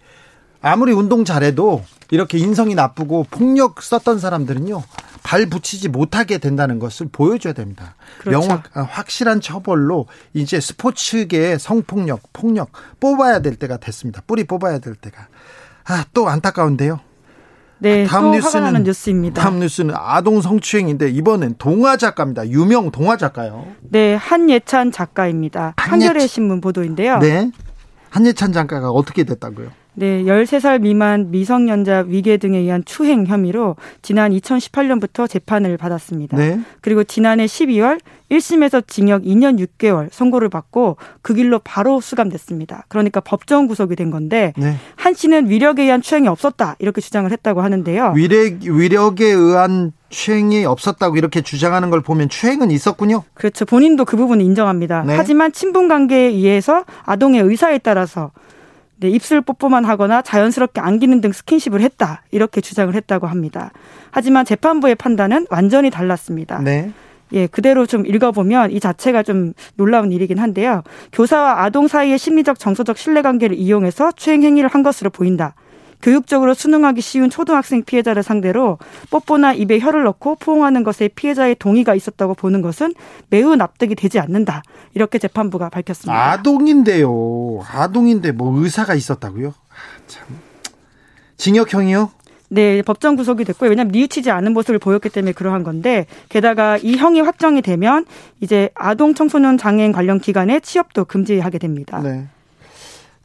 S1: 아무리 운동 잘해도 이렇게 인성이 나쁘고 폭력 썼던 사람들은요 발 붙이지 못하게 된다는 것을 보여줘야 됩니다. 그렇죠. 명확 아, 확실한 처벌로 이제 스포츠계의 성폭력 폭력 뽑아야 될 때가 됐습니다. 뿌리 뽑아야 될 때가 아 또 안타까운데요.
S5: 네, 다음 뉴스는 뉴스입니다.
S1: 다음 뉴스는 아동 성추행인데 이번엔 동화 작가입니다. 유명 동화 작가요.
S5: 네, 한예찬 작가입니다. 한예찬. 한겨레 신문 보도인데요.
S1: 네. 한예찬 작가가 어떻게 됐다고요?
S5: 네, 13살 미만 미성년자 위계 등에 의한 추행 혐의로 지난 2018년부터 재판을 받았습니다. 네. 그리고 지난해 12월 1심에서 징역 2년 6개월 선고를 받고 그 길로 바로 수감됐습니다. 그러니까 법정 구속이 된 건데 네. 한 씨는 위력에 의한 추행이 없었다 이렇게 주장을 했다고 하는데요.
S1: 위력 위력에 의한 추행이 없었다고 이렇게 주장하는 걸 보면 추행은 있었군요.
S5: 그렇죠. 본인도 그 부분을 인정합니다. 네. 하지만 친분 관계에 의해서 아동의 의사에 따라서 네, 입술 뽀뽀만 하거나 자연스럽게 안기는 등 스킨십을 했다. 이렇게 주장을 했다고 합니다. 하지만 재판부의 판단은 완전히 달랐습니다. 네. 예, 그대로 좀 읽어보면 이 자체가 좀 놀라운 일이긴 한데요. 교사와 아동 사이의 심리적 정서적 신뢰관계를 이용해서 추행 행위를 한 것으로 보인다. 교육적으로 수능하기 쉬운 초등학생 피해자를 상대로 뽀뽀나 입에 혀를 넣고 포옹하는 것에 피해자의 동의가 있었다고 보는 것은 매우 납득이 되지 않는다. 이렇게 재판부가 밝혔습니다.
S1: 아동인데요. 아동인데 뭐 의사가 있었다고요? 아, 참. 징역형이요?
S5: 네, 법정 구속이 됐고요. 왜냐하면 뉘우치지 않은 모습을 보였기 때문에 그러한 건데 게다가 이 형이 확정이 되면 이제 아동 청소년 장애인 관련 기관에 취업도 금지하게 됩니다. 네.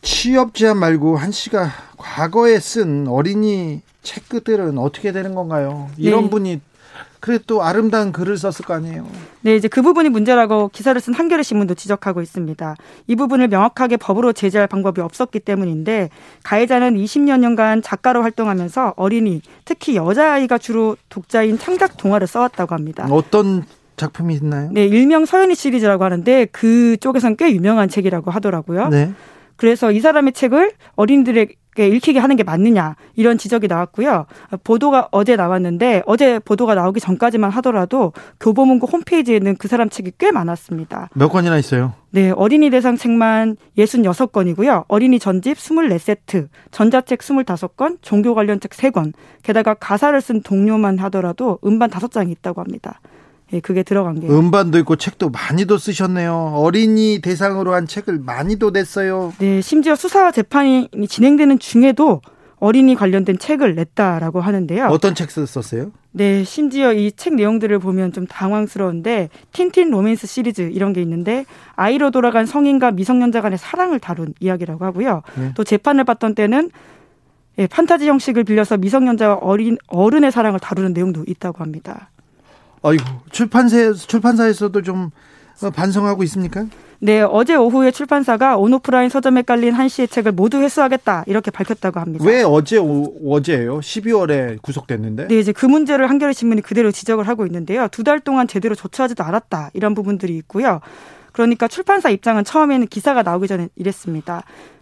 S1: 취업 제한 말고 한 씨가 과거에 쓴 어린이 책들은 어떻게 되는 건가요? 이런 네. 분이 그래 또 아름다운 글을 썼을 거 아니에요.
S5: 네, 이제 그 부분이 문제라고 기사를 쓴 한겨레 신문도 지적하고 있습니다. 이 부분을 명확하게 법으로 제재할 방법이 없었기 때문인데 가해자는 20여년간 작가로 활동하면서 어린이, 특히 여자아이가 주로 독자인 창작 동화를 써왔다고 합니다.
S1: 어떤 작품이 있나요?
S5: 네, 일명 서연이 시리즈라고 하는데 그쪽에선 꽤 유명한 책이라고 하더라고요. 네. 그래서 이 사람의 책을 어린이들에게 읽히게 하는 게 맞느냐 이런 지적이 나왔고요. 보도가 어제 나왔는데 어제 보도가 나오기 전까지만 하더라도 교보문고 홈페이지에는 그 사람 책이 꽤 많았습니다.
S1: 몇 권이나 있어요?
S5: 네, 어린이 대상 책만 66권이고요. 어린이 전집 24세트, 전자책 25권, 종교 관련 책 3권, 게다가 가사를 쓴 동료만 하더라도 음반 5장이 있다고 합니다. 예, 그게 들어간 게.
S1: 음반도 있고 책도 많이도 쓰셨네요. 어린이 대상으로 한 책을 많이도 냈어요.
S5: 네, 심지어 수사 재판이 진행되는 중에도 어린이 관련된 책을 냈다라고 하는데요.
S1: 어떤 책 썼어요?
S5: 네, 심지어 이 책 내용들을 보면 좀 당황스러운데 틴틴 로맨스 시리즈 이런 게 있는데 아이로 돌아간 성인과 미성년자 간의 사랑을 다룬 이야기라고 하고요. 네. 또 재판을 받던 때는 예, 판타지 형식을 빌려서 미성년자와 어린 어른의 사랑을 다루는 내용도 있다고 합니다.
S1: 아이고 출판사 출판사에서도 좀 반성하고 있습니까?
S5: 네, 어제 오후에 출판사가 온오프라인 서점에 깔린 한 씨의 책을 모두 회수하겠다 이렇게 밝혔다고 합니다.
S1: 왜 어제 오, 어제예요? 12월에 구속됐는데?
S5: 네, 이제 그 문제를 한겨레 신문이 그대로 지적을 하고 있는데요. 두 달 동안 제대로 조처하지도 않았다 이런 부분들이 있고요. 그러니까 출판사 입장은 처음에는 기사가 나오기 전에 이랬습니다.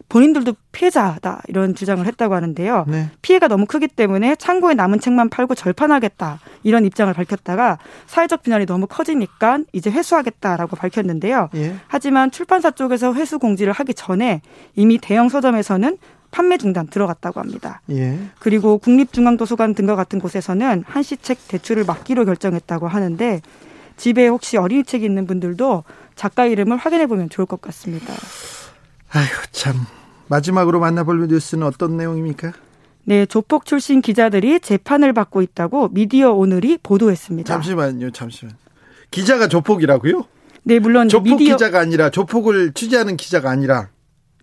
S5: 본인들도 피해자다 이런 주장을 했다고 하는데요. 네. 피해가 너무 크기 때문에 창고에 남은 책만 팔고 절판하겠다 이런 입장을 밝혔다가 사회적 비난이 너무 커지니까 이제 회수하겠다라고 밝혔는데요. 예. 하지만 출판사 쪽에서 회수 공지를 하기 전에 이미 대형 서점에서는 판매 중단 들어갔다고 합니다. 예. 그리고 국립중앙도서관 등과 같은 곳에서는 한시책 대출을 막기로 결정했다고 하는데 집에 혹시 어린이 책이 있는 분들도 작가 이름을 확인해 보면 좋을 것 같습니다.
S1: 아휴 참 마지막으로 만나볼 뉴스는 어떤 내용입니까?
S5: 네, 조폭 출신 기자들이 재판을 받고 있다고 미디어 오늘이 보도했습니다.
S1: 잠시만요, 잠시만. 기자가 조폭이라고요?
S5: 네, 물론
S1: 조폭 미디어... 기자가 아니라 조폭을 취재하는 기자가 아니라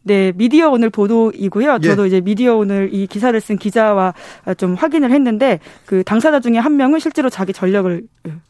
S5: 네, 미디어 오늘 보도이고요. 예. 저도 예. 이제 미디어 오늘 이 기사를 쓴 기자와 좀 확인을 했는데 그 당사자 중에 한 명은 실제로 자기 전력을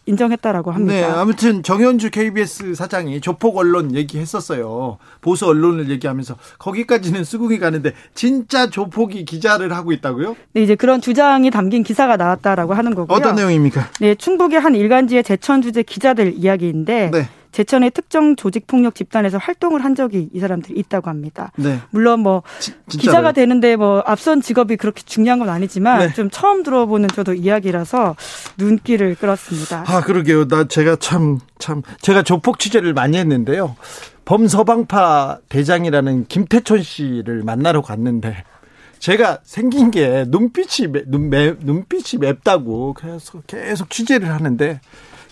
S5: 인정했다라고 합니다.
S1: 네, 아무튼 정현주 KBS 사장이 조폭 언론 얘기했었어요. 보수 언론을 얘기하면서 거기까지는 수긍이 가는데 진짜 조폭이 기자를 하고 있다고요?
S5: 네, 이제 그런 주장이 담긴 기사가 나왔다라고 하는 거고요.
S1: 어떤 내용입니까?
S5: 네, 충북의 한 일간지의 제천 주재 기자들 이야기인데 네. 제천의 특정 조직 폭력 집단에서 활동을 한 적이 이 사람들이 있다고 합니다. 네. 물론 뭐 지, 기자가 되는데 뭐 앞선 직업이 그렇게 중요한 건 아니지만 네. 좀 처음 들어보는 저도 이야기라서 눈길을 끌었습니다.
S1: 아 그러게요. 나 제가 참참 참 제가 조폭 취재를 많이 했는데요. 범서방파 대장이라는 김태천 씨를 만나러 갔는데 제가 생긴 게 눈빛이 눈, 매, 눈빛이 맵다고 계속 계속 취재를 하는데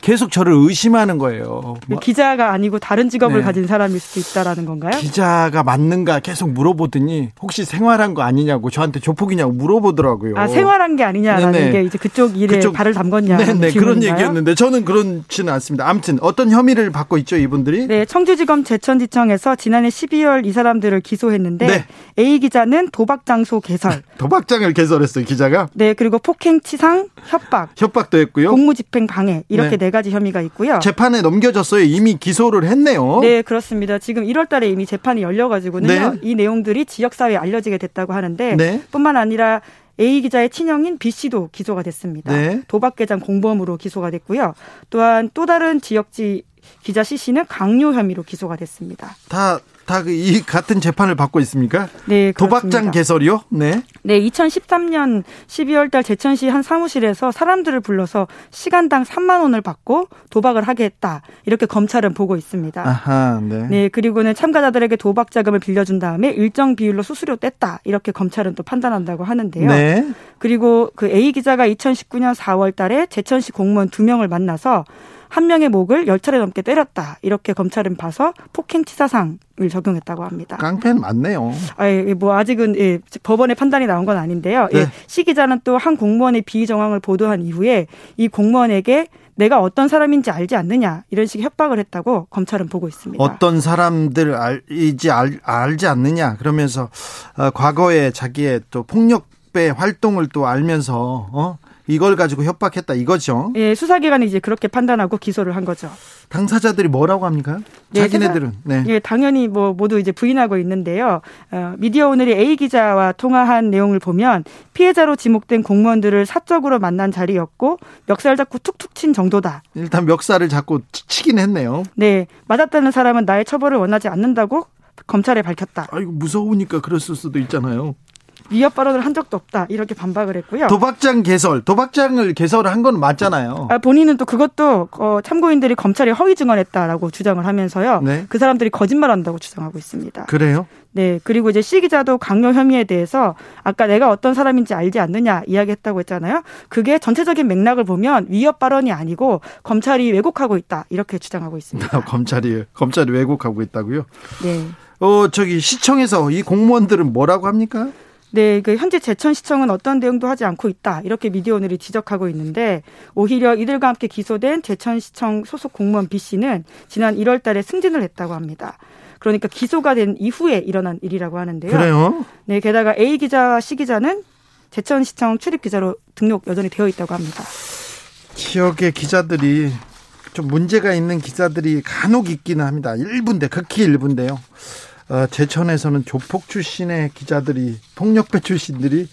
S1: 계속 저를 의심하는 거예요.
S5: 뭐 기자가 아니고 다른 직업을 네. 가진 사람일 수도 있다라는 건가요?
S1: 기자가 맞는가 계속 물어보더니 혹시 생활한 거 아니냐고 저한테 조폭이냐고 물어보더라고요.
S5: 아 생활한 게 아니냐라는 네네. 게 이제 그쪽 일에 그쪽, 발을 담궜냐. 네네
S1: 그런 얘기였는데 저는 그렇지는 않습니다. 아무튼 어떤 혐의를 받고 있죠 이분들이?
S5: 네 청주지검 제천지청에서 지난해 12월 이 사람들을 기소했는데 네. A 기자는 도박 장소 개설.
S1: 도박장을 개설했어요 기자가?
S5: 네 그리고 폭행, 치상, 협박.
S1: 협박도 했고요.
S5: 공무집행 방해 이렇게 네. 네 가지 혐의가 있고요.
S1: 재판에 넘겨졌어요. 이미 기소를 했네요.
S5: 네, 그렇습니다. 지금 1월 달에 이미 재판이 열려가지고는요. 네. 이 내용들이 지역사회에 알려지게 됐다고 하는데 네. 뿐만 아니라 A 기자의 친형인 B 씨도 기소가 됐습니다. 네. 도박계장 공범으로 기소가 됐고요. 또한 또 다른 지역지 기자 C 씨는 강요 혐의로 기소가 됐습니다.
S1: 다 다 이 같은 재판을 받고 있습니까? 네, 그렇습니다. 도박장 개설이요? 네.
S5: 네, 2013년 12월 달 제천시 한 사무실에서 사람들을 불러서 시간당 3만 원을 받고 도박을 하게 했다. 이렇게 검찰은 보고 있습니다. 아하, 네. 네, 그리고는 참가자들에게 도박 자금을 빌려준 다음에 일정 비율로 수수료 뗐다. 이렇게 검찰은 또 판단한다고 하는데요. 네. 그리고 그 A 기자가 2019년 4월 달에 제천시 공무원 두 명을 만나서 한 명의 목을 열 차례 넘게 때렸다. 이렇게 검찰은 봐서 폭행치사상을 적용했다고 합니다.
S1: 깡패는 맞네요.
S5: 아, 예, 뭐 아직은 예, 법원의 판단이 나온 건 아닌데요. 예, 네. 예, 시 기자는 또 한 공무원의 비위 정황을 보도한 이후에 이 공무원에게 내가 어떤 사람인지 알지 않느냐 이런 식의 협박을 했다고 검찰은 보고 있습니다.
S1: 어떤 사람들 알지 알, 알지 않느냐 그러면서 어, 과거에 자기의 또 폭력 배 활동을 또 알면서 어? 이걸 가지고 협박했다 이거죠.
S5: 예, 수사기관이 이제 그렇게 판단하고 기소를 한 거죠.
S1: 당사자들이 뭐라고 합니까? 네, 자기네들은.
S5: 네. 예, 당연히 뭐 모두 이제 부인하고 있는데요. 어, 미디어 오늘이 A 기자와 통화한 내용을 보면 피해자로 지목된 공무원들을 사적으로 만난 자리였고 멱살 잡고 툭툭 친 정도다.
S1: 일단 멱살을 잡고 치긴 했네요.
S5: 네, 맞았다는 사람은 나의 처벌을 원하지 않는다고 검찰에 밝혔다.
S1: 아이고 무서우니까 그랬을 수도 있잖아요.
S5: 위협 발언을 한 적도 없다 이렇게 반박을 했고요.
S1: 도박장 개설, 도박장을 개설을 한건 맞잖아요.
S5: 아, 본인은 또 그것도 어, 참고인들이 검찰이 허위 증언했다라고 주장을 하면서요. 네. 그 사람들이 거짓말한다고 주장하고 있습니다.
S1: 그래요?
S5: 네. 그리고 이제 시 기자도 강요 혐의에 대해서 아까 내가 어떤 사람인지 알지 않느냐 이야기했다고 했잖아요. 그게 전체적인 맥락을 보면 위협 발언이 아니고 검찰이 왜곡하고 있다 이렇게 주장하고 있습니다.
S1: 검찰이 검찰이 왜곡하고 있다고요?
S5: 네.
S1: 어 저기 시청에서 이 공무원들은 뭐라고 합니까?
S5: 네, 그 현재 제천시청은 어떤 대응도 하지 않고 있다. 이렇게 미디어 오늘이 지적하고 있는데 오히려 이들과 함께 기소된 제천시청 소속 공무원 B 씨는 지난 1월 달에 승진을 했다고 합니다. 그러니까 기소가 된 이후에 일어난 일이라고 하는데요.
S1: 그래요?
S5: 네, 게다가 A 기자와 C 기자는 제천시청 출입 기자로 등록 여전히 되어 있다고 합니다.
S1: 지역의 기자들이 좀 문제가 있는 기자들이 간혹 있기는 합니다. 일부인데 극히 일부인데요. 어, 제천에서는 조폭 출신의 기자들이 폭력배 출신들이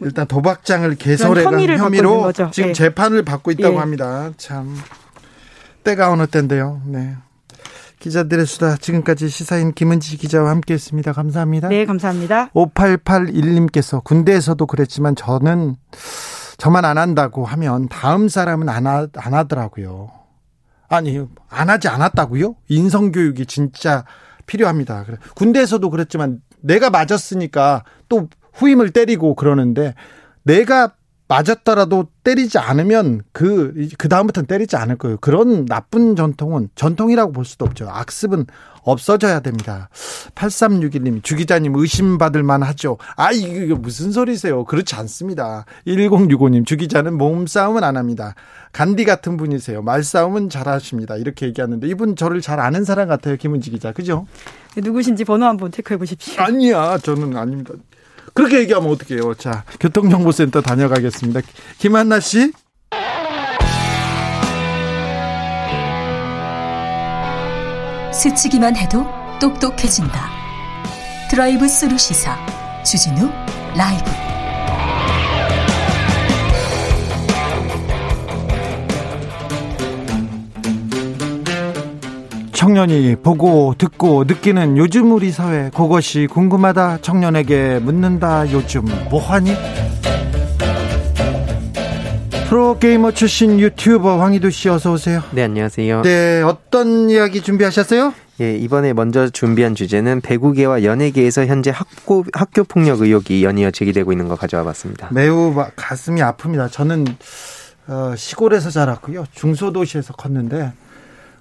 S1: 일단 도박장을 개설해간 혐의로 지금 네. 재판을 받고 있다고 네. 합니다. 참 때가 어느 때인데요. 네. 기자들의 수다 지금까지 시사인 김은지 기자와 함께했습니다. 감사합니다.
S5: 네, 감사합니다.
S1: 5881님께서 군대에서도 그랬지만 저는 저만 안 한다고 하면 다음 사람은 안, 하, 안 하더라고요. 아니, 안 하지 않았다고요? 인성교육이 진짜 필요합니다. 군대에서도 그랬지만 내가 맞았으니까 또 후임을 때리고 그러는데 내가 맞았더라도 때리지 않으면 그, 그 다음부터는 때리지 않을 거예요. 그런 나쁜 전통은 전통이라고 볼 수도 없죠. 악습은 없어져야 됩니다. 8361님, 주 기자님 의심받을 만 하죠. 아, 이게 무슨 소리세요? 그렇지 않습니다. 1065님, 주 기자는 몸싸움은 안 합니다. 간디 같은 분이세요. 말싸움은 잘 하십니다. 이렇게 얘기하는데 이분 저를 잘 아는 사람 같아요. 김은지 기자. 그죠?
S5: 누구신지 번호 한번 체크해 보십시오.
S1: 아니야. 저는 아닙니다. 그렇게 얘기하면 어떡해요. 자, 교통정보센터 다녀가겠습니다. 김한나 씨.
S6: 스치기만 해도 똑똑해진다. 드라이브 스루 시사 주진우 라이브.
S1: 청년이 보고 듣고 느끼는 요즘 우리 사회 그것이 궁금하다 청년에게 묻는다 요즘 뭐하니? 프로게이머 출신 유튜버 황희도 씨 어서 오세요.
S7: 네, 안녕하세요.
S1: 네, 어떤 이야기 준비하셨어요?
S7: 예, 이번에 먼저 준비한 주제는 배구계와 연예계에서 현재 학교, 학교 폭력 의혹이 연이어 제기되고 있는 거 가져와 봤습니다.
S1: 매우 가슴이 아픕니다. 저는 어, 시골에서 자랐고요. 중소도시에서 컸는데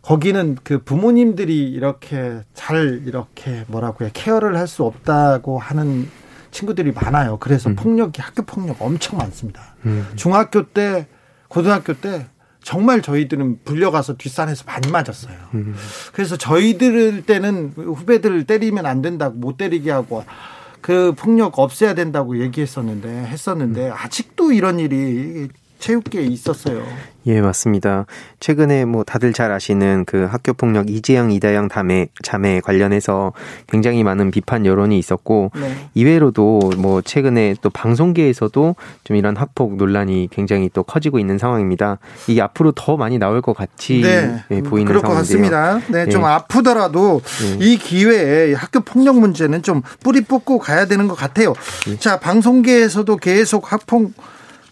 S1: 거기는 그 부모님들이 이렇게 잘 이렇게 뭐라고 해 케어를 할 수 없다고 하는 친구들이 많아요. 그래서 음. 폭력이 학교 폭력 엄청 많습니다. 음. 중학교 때, 고등학교 때 정말 저희들은 불려가서 뒷산에서 많이 맞았어요. 음. 그래서 저희들 때는 후배들을 때리면 안 된다고 못 때리게 하고 그 폭력 없애야 된다고 얘기했었는데 했었는데 음. 아직도 이런 일이 체육계에 있었어요.
S7: 예, 맞습니다. 최근에 뭐 다들 잘 아시는 그 학교 폭력 이재영 이다영 자매 자매 관련해서 굉장히 많은 비판 여론이 있었고 네. 이외로도 뭐 최근에 또 방송계에서도 좀 이런 학폭 논란이 굉장히 또 커지고 있는 상황입니다. 이게 앞으로 더 많이 나올 것 같이 네. 네, 보이는
S1: 그럴 것 같습니다. 네, 좀 네. 아프더라도 네. 이 기회에 학교 폭력 문제는 좀 뿌리 뽑고 가야 되는 것 같아요. 네. 자, 방송계에서도 계속 학폭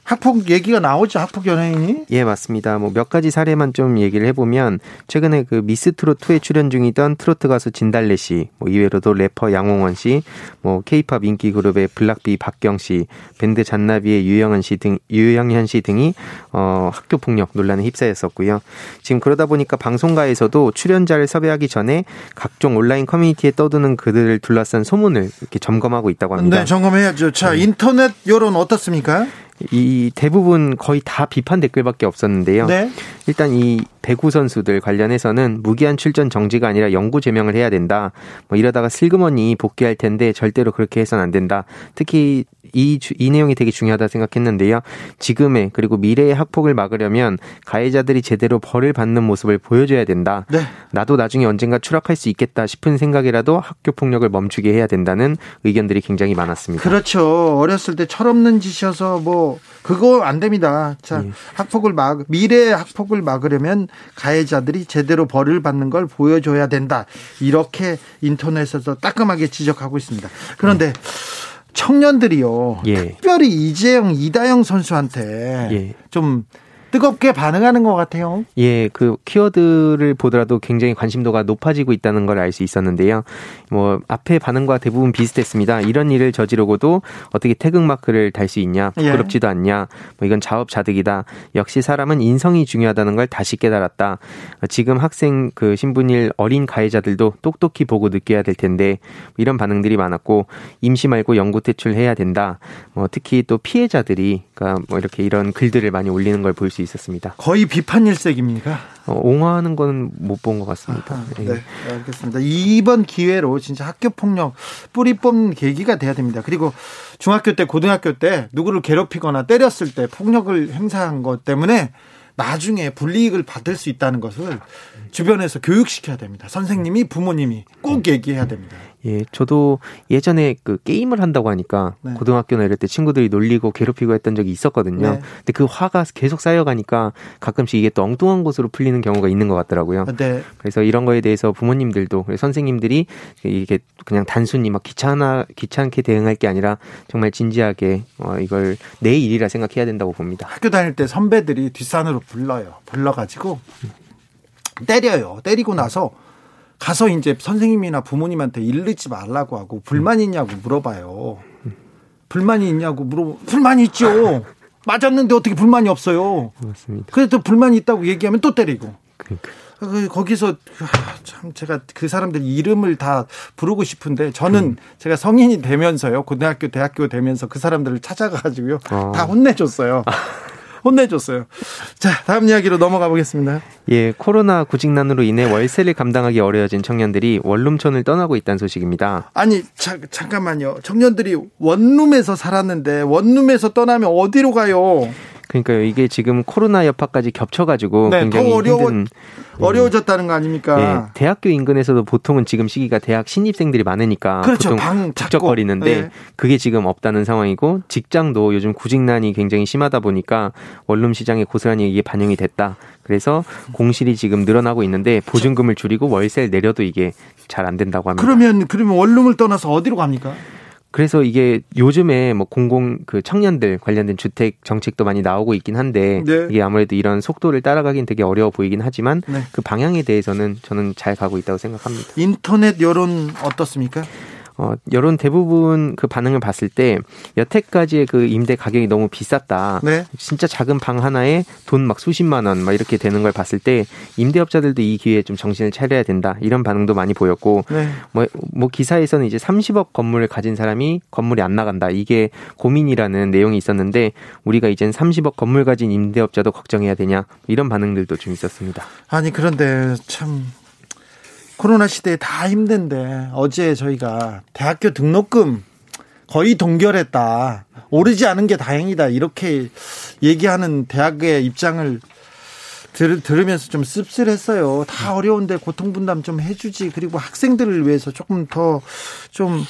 S1: 학폭 얘기가 나오죠 학폭 연예인이?
S7: 예 맞습니다. 뭐 몇 가지 사례만 좀 얘기를 해보면 최근에 그 미스 트롯 2에 출연 중이던 트로트 가수 진달래 씨, 뭐 이외로도 래퍼 양홍원 씨, 뭐 케이팝 인기 그룹의 블락비 박경 씨, 밴드 잔나비의 유영은 씨 등 유영현 씨 등이 어 학교 폭력 논란에 휩싸였었고요. 지금 그러다 보니까 방송가에서도 출연자를 섭외하기 전에 각종 온라인 커뮤니티에 떠드는 그들을 둘러싼 소문을 이렇게 점검하고 있다고 합니다.
S1: 네, 점검해야죠. 자, 네. 인터넷 여론 어떻습니까?
S7: 이 대부분 거의 다 비판 댓글밖에 없었는데요. 네. 일단 이 배구 선수들 관련해서는 무기한 출전 정지가 아니라 영구 제명을 해야 된다. 뭐 이러다가 슬그머니 복귀할 텐데 절대로 그렇게 해서는 안 된다. 특히 이, 이 내용이 되게 중요하다 생각했는데요. 지금의 그리고 미래의 학폭을 막으려면 가해자들이 제대로 벌을 받는 모습을 보여줘야 된다. 네. 나도 나중에 언젠가 추락할 수 있겠다 싶은 생각이라도 학교 폭력을 멈추게 해야 된다는 의견들이 굉장히 많았습니다.
S1: 그렇죠. 어렸을 때 철없는 짓이어서 뭐 그거 안 됩니다. 자, 예. 학폭을 막 미래의 학폭을 막으려면 가해자들이 제대로 벌을 받는 걸 보여줘야 된다. 이렇게 인터넷에서 따끔하게 지적하고 있습니다. 그런데 음. 청년들이요. 예. 특별히 이재영, 이다영 선수한테 예. 좀 뜨겁게 반응하는 것 같아요.
S7: 예, 그 키워드를 보더라도 굉장히 관심도가 높아지고 있다는 걸 알 수 있었는데요. 뭐 앞에 반응과 대부분 비슷했습니다. 이런 일을 저지르고도 어떻게 태극 마크를 달 수 있냐? 예. 부끄럽지도 예. 않냐? 뭐 이건 자업자득이다. 역시 사람은 인성이 중요하다는 걸 다시 깨달았다. 지금 학생 그 신분일 어린 가해자들도 똑똑히 보고 느껴야 될 텐데 이런 반응들이 많았고 임시 말고 영구 퇴출해야 된다. 뭐 특히 또 피해자들이 그러니까 뭐 이렇게 이런 글들을 많이 올리는 걸 볼 수 있었습니다.
S1: 거의 비판 일색입니까?
S7: 어, 옹호하는 거는 못본 것 같습니다.
S1: 아하, 네. 네, 알겠습니다. 이번 기회로 진짜 학교 폭력 뿌리 뽑는 계기가 돼야 됩니다. 그리고 중학교 때, 고등학교 때 누구를 괴롭히거나 때렸을 때 폭력을 행사한 것 때문에 나중에 불이익을 받을 수 있다는 것을 주변에서 교육시켜야 됩니다. 선생님이 부모님이 꼭 얘기해야 됩니다.
S7: 예, 저도 예전에 그 게임을 한다고 하니까 네. 고등학교나 이럴 때 친구들이 놀리고 괴롭히고 했던 적이 있었거든요. 네. 근데 그 화가 계속 쌓여가니까 가끔씩 이게 또 엉뚱한 곳으로 풀리는 경우가 있는 것 같더라고요. 네. 그래서 이런 거에 대해서 부모님들도 선생님들이 이게 그냥 단순히 막 귀찮아 귀찮게 대응할 게 아니라 정말 진지하게 어, 이걸 내 일이라 생각해야 된다고 봅니다.
S1: 학교 다닐 때 선배들이 뒷산으로 불러요. 불러가지고 때려요. 때리고 나서 가서 이제 선생님이나 부모님한테 일르지 말라고 하고 불만 있냐고 물어봐요. 불만이 있냐고 물어 불만이 있죠. 맞았는데 어떻게 불만이 없어요? 맞습니다. 그래도 불만이 있다고 얘기하면 또 때리고. 그러니까. 그 거기서 참 제가 그 사람들 이름을 다 부르고 싶은데 저는 음. 제가 성인이 되면서요 고등학교 대학교 되면서 그 사람들을 찾아가가지고요 어. 다 혼내줬어요. 혼내줬어요. 자, 다음 이야기로 넘어가 보겠습니다.
S7: 예, 코로나 구직난으로 인해 월세를 감당하기 어려워진 청년들이 원룸촌을 떠나고 있다는 소식입니다.
S1: 아니, 자, 잠깐만요. 청년들이 원룸에서 살았는데 원룸에서 떠나면 어디로 가요?
S7: 그러니까요. 이게 지금 코로나 여파까지 겹쳐가지고 네, 굉장히 어려워, 힘든
S1: 어려워졌다는 거 아닙니까?
S7: 네, 대학교 인근에서도 보통은 지금 시기가 대학 신입생들이 많으니까 그렇죠. 보통 북적거리는데 네. 그게 지금 없다는 상황이고 직장도 요즘 구직난이 굉장히 심하다 보니까 원룸 시장에 고스란히 이게 반영이 됐다. 그래서 공실이 지금 늘어나고 있는데 보증금을 줄이고 월세를 내려도 이게 잘 안 된다고 합니다.
S1: 그러면 그러면 원룸을 떠나서 어디로 갑니까?
S7: 그래서 이게 요즘에 뭐 공공 그 청년들 관련된 주택 정책도 많이 나오고 있긴 한데 네. 이게 아무래도 이런 속도를 따라가긴 되게 어려워 보이긴 하지만 네. 그 방향에 대해서는 저는 잘 가고 있다고 생각합니다.
S1: 인터넷 여론 어떻습니까?
S7: 어, 여론 대부분 그 반응을 봤을 때 여태까지의 그 임대 가격이 너무 비쌌다. 네. 진짜 작은 방 하나에 돈 막 수십만 원 막 이렇게 되는 걸 봤을 때 임대업자들도 이 기회에 좀 정신을 차려야 된다. 이런 반응도 많이 보였고 네. 뭐, 뭐 기사에서는 이제 30억 건물을 가진 사람이 건물이 안 나간다. 이게 고민이라는 내용이 있었는데 우리가 이젠 30억 건물 가진 임대업자도 걱정해야 되냐. 이런 반응들도 좀 있었습니다.
S1: 아니 그런데 참 코로나 시대에 다 힘든데 어제 저희가 대학교 등록금 거의 동결했다. 오르지 않은 게 다행이다. 이렇게 얘기하는 대학의 입장을 들, 들으면서 좀 씁쓸했어요. 다 어려운데 고통 분담 좀 해주지. 그리고 학생들을 위해서 조금 더좀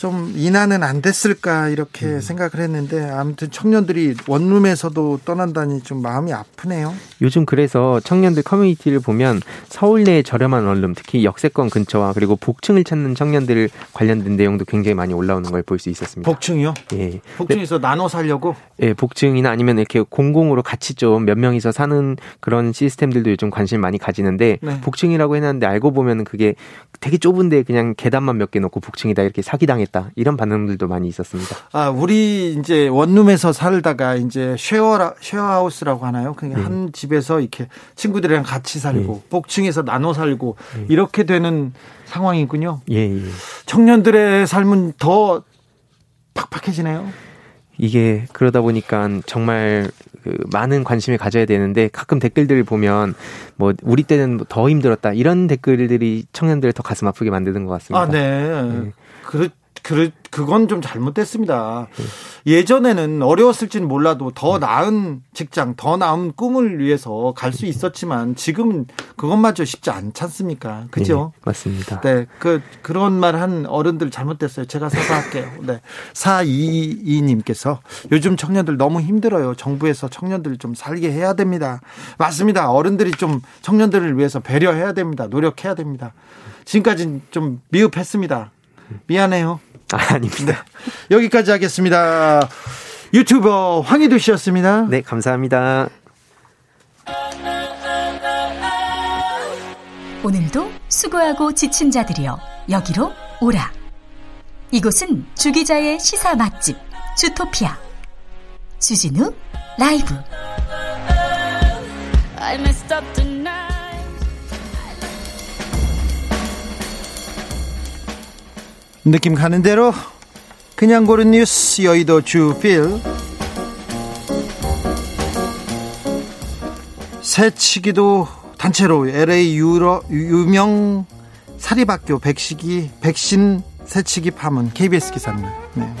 S1: 좀 인하는 안 됐을까 이렇게 음. 생각을 했는데 아무튼 청년들이 원룸에서도 떠난다니 좀 마음이 아프네요.
S7: 요즘 그래서 청년들 커뮤니티를 보면 서울 내 저렴한 원룸 특히 역세권 근처와 그리고 복층을 찾는 청년들 관련된 내용도 굉장히 많이 올라오는 걸 볼 수 있었습니다.
S1: 복층이요? 예. 복층에서 네. 나눠 살려고?
S7: 예, 복층이나 아니면 이렇게 공공으로 같이 좀 몇 명이서 사는 그런 시스템들도 요즘 관심 을 많이 가지는데 네. 복층이라고 해놨는데 알고 보면 그게 되게 좁은데 그냥 계단만 몇 개 놓고 복층이다 이렇게 사기당했 했다 이런 반응들도 많이 있었습니다.
S1: 아 우리 이제 원룸에서 살다가 이제 쉐어 쉐어하우스라고 하나요? 그냥 네. 한 집에서 이렇게 친구들이랑 같이 살고 네. 복층에서 나눠 살고 네. 이렇게 되는 상황이군요. 예, 예. 청년들의 삶은 더 팍팍해지네요.
S7: 이게 그러다 보니까 정말 그 많은 관심을 가져야 되는데 가끔 댓글들을 보면 뭐 우리 때는 더 힘들었다 이런 댓글들이 청년들을 더 가슴 아프게 만드는 것 같습니다.
S1: 아, 네. 네. 그, 그, 그건 좀 잘못됐습니다. 예전에는 어려웠을지는 몰라도 더 나은 직장, 더 나은 꿈을 위해서 갈 수 있었지만 지금은 그것마저 쉽지 않지 않습니까? 그죠?
S7: 네, 맞습니다.
S1: 네. 그, 그런 말 한 어른들 잘못됐어요. 제가 사과할게요. 네. 422님께서 요즘 청년들 너무 힘들어요. 정부에서 청년들 좀 살게 해야 됩니다. 맞습니다. 어른들이 좀 청년들을 위해서 배려해야 됩니다. 노력해야 됩니다. 지금까지 좀 미흡했습니다. 미안해요.
S7: 아, 닙니다 네.
S1: 여기까지 하겠습니다. 유튜버 황희두 씨였습니다.
S7: 네, 감사합니다.
S6: 오늘도 수고하고 지친 자들이여 여기로 오라. 이곳은 주기자의 시사 맛집 주토피아 주진우 라이브.
S1: 느낌 가는 대로 그냥 고른 뉴스 여의도 주필 새치기도 단체로 LA 유러, 유명 사립학교 백식이 백신 새치기 파문 KBS 기사입니다. 네.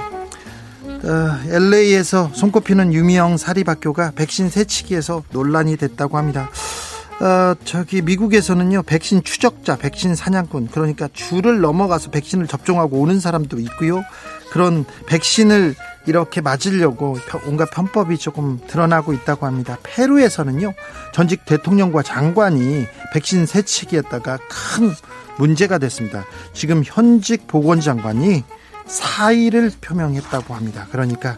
S1: 어, LA에서 손꼽히는 유명 사립학교가 백신 새치기에서 논란이 됐다고 합니다. 어, 저기 미국에서는요 백신 추적자, 백신 사냥꾼 그러니까 줄을 넘어가서 백신을 접종하고 오는 사람도 있고요. 그런 백신을 이렇게 맞으려고 온갖 편법이 조금 드러나고 있다고 합니다. 페루에서는요 전직 대통령과 장관이 백신 세치기했다가 큰 문제가 됐습니다. 지금 현직 보건장관이 사의를 표명했다고 합니다. 그러니까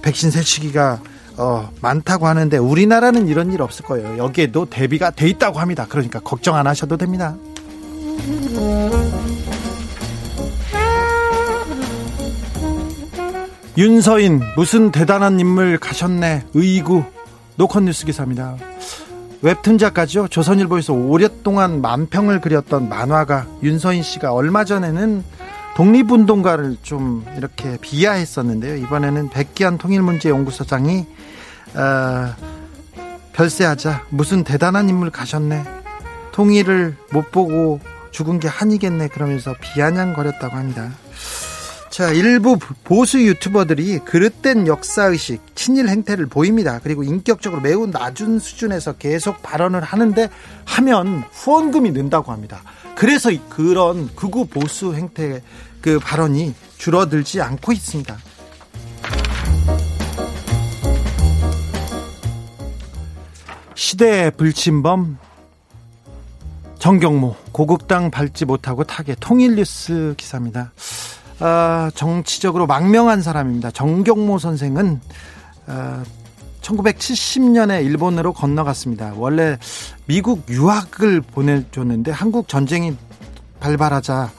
S1: 백신 세치기가 어, 많다고 하는데 우리나라는 이런 일 없을 거예요. 여기에도 대비가 돼 있다고 합니다. 그러니까 걱정 안 하셔도 됩니다. 윤서인 무슨 대단한 인물 가셨네 의구 노컷뉴스 기사입니다. 웹툰 작가죠. 조선일보에서 오랫동안 만평을 그렸던 만화가 윤서인 씨가 얼마 전에는 독립운동가를 좀 이렇게 비하했었는데요. 이번에는 백기환 통일문제연구소장이 어, 별세하자 무슨 대단한 인물 가셨네. 통일을 못 보고 죽은 게 한이겠네. 그러면서 비아냥거렸다고 합니다. 자, 일부 보수 유튜버들이 그릇된 역사의식, 친일 행태를 보입니다. 그리고 인격적으로 매우 낮은 수준에서 계속 발언을 하는데 하면 후원금이 는다고 합니다. 그래서 그런 극우 보수 행태 그 발언이 줄어들지 않고 있습니다. 시대의 불침범 정경모 고국당 밟지 못하고 타계 통일뉴스 기사입니다. 아, 정치적으로 망명한 사람입니다. 정경모 선생은 아, 1970년에 일본으로 건너갔습니다. 원래 미국 유학을 보내줬는데 한국 전쟁이 발발하자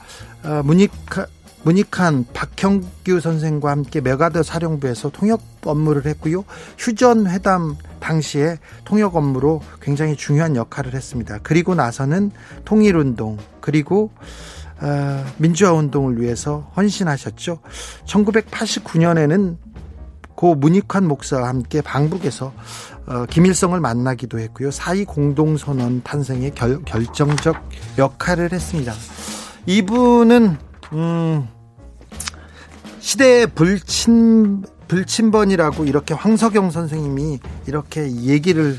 S1: 어, 문익하, 문익한 박형규 선생과 함께 맥아더 사령부에서 통역 업무를 했고요. 휴전 회담 당시에 통역 업무로 굉장히 중요한 역할을 했습니다. 그리고 나서는 통일운동 그리고 어, 민주화 운동을 위해서 헌신하셨죠. 1989년에는 고 문익환 목사와 함께 방북에서 어, 김일성을 만나기도 했고요. 사이 공동선언 탄생에 결, 결정적 역할을 했습니다. 이분은 음, 시대의 불친 불침번이라고 이렇게 황석영 선생님이 이렇게 얘기를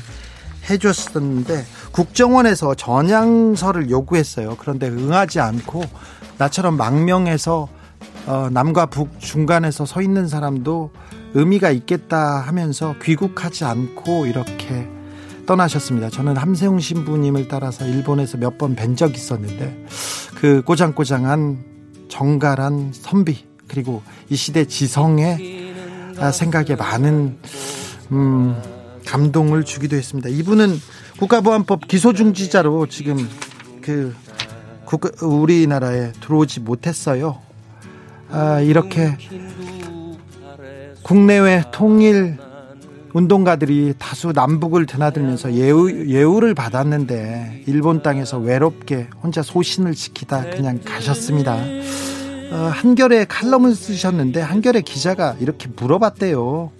S1: 해줬었는데 국정원에서 전향서를 요구했어요. 그런데 응하지 않고 나처럼 망명해서 어, 남과 북 중간에서 서 있는 사람도 의미가 있겠다 하면서 귀국하지 않고 이렇게 떠나셨습니다. 저는 함세웅 신부님을 따라서 일본에서 몇 번 뵌 적 있었는데 그 꼬장꼬장한 정갈한 선비 그리고 이 시대 지성의 생각에 많은 음, 감동을 주기도 했습니다. 이분은 국가보안법 기소중지자로 지금 그 국가, 우리나라에 들어오지 못했어요. 아, 이렇게 국내외 통일 운동가들이 다수 남북을 드나들면서 예우, 예우를 받았는데 일본 땅에서 외롭게 혼자 소신을 지키다 그냥 가셨습니다. 어, 한결에 칼럼을 쓰셨는데 한결의 기자가 이렇게 물어봤대요.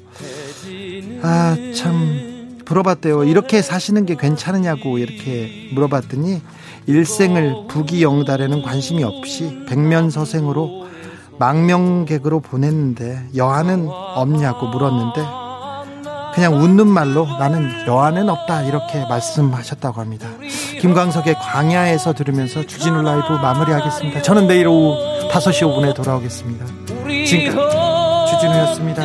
S1: 아, 참 물어봤대요. 이렇게 사시는 게 괜찮으냐고 이렇게 물어봤더니 일생을 부귀영달에는 관심이 없이 백면서생으로 망명객으로 보냈는데 여한은 없냐고 물었는데 그냥 웃는 말로 나는 여한은 없다 이렇게 말씀하셨다고 합니다. 김광석의 광야에서 들으면서 주진우 라이브 마무리하겠습니다. 저는 내일 오후 5시 5분에 돌아오겠습니다. 지금까지 주진우였습니다.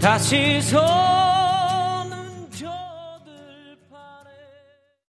S1: 다시 서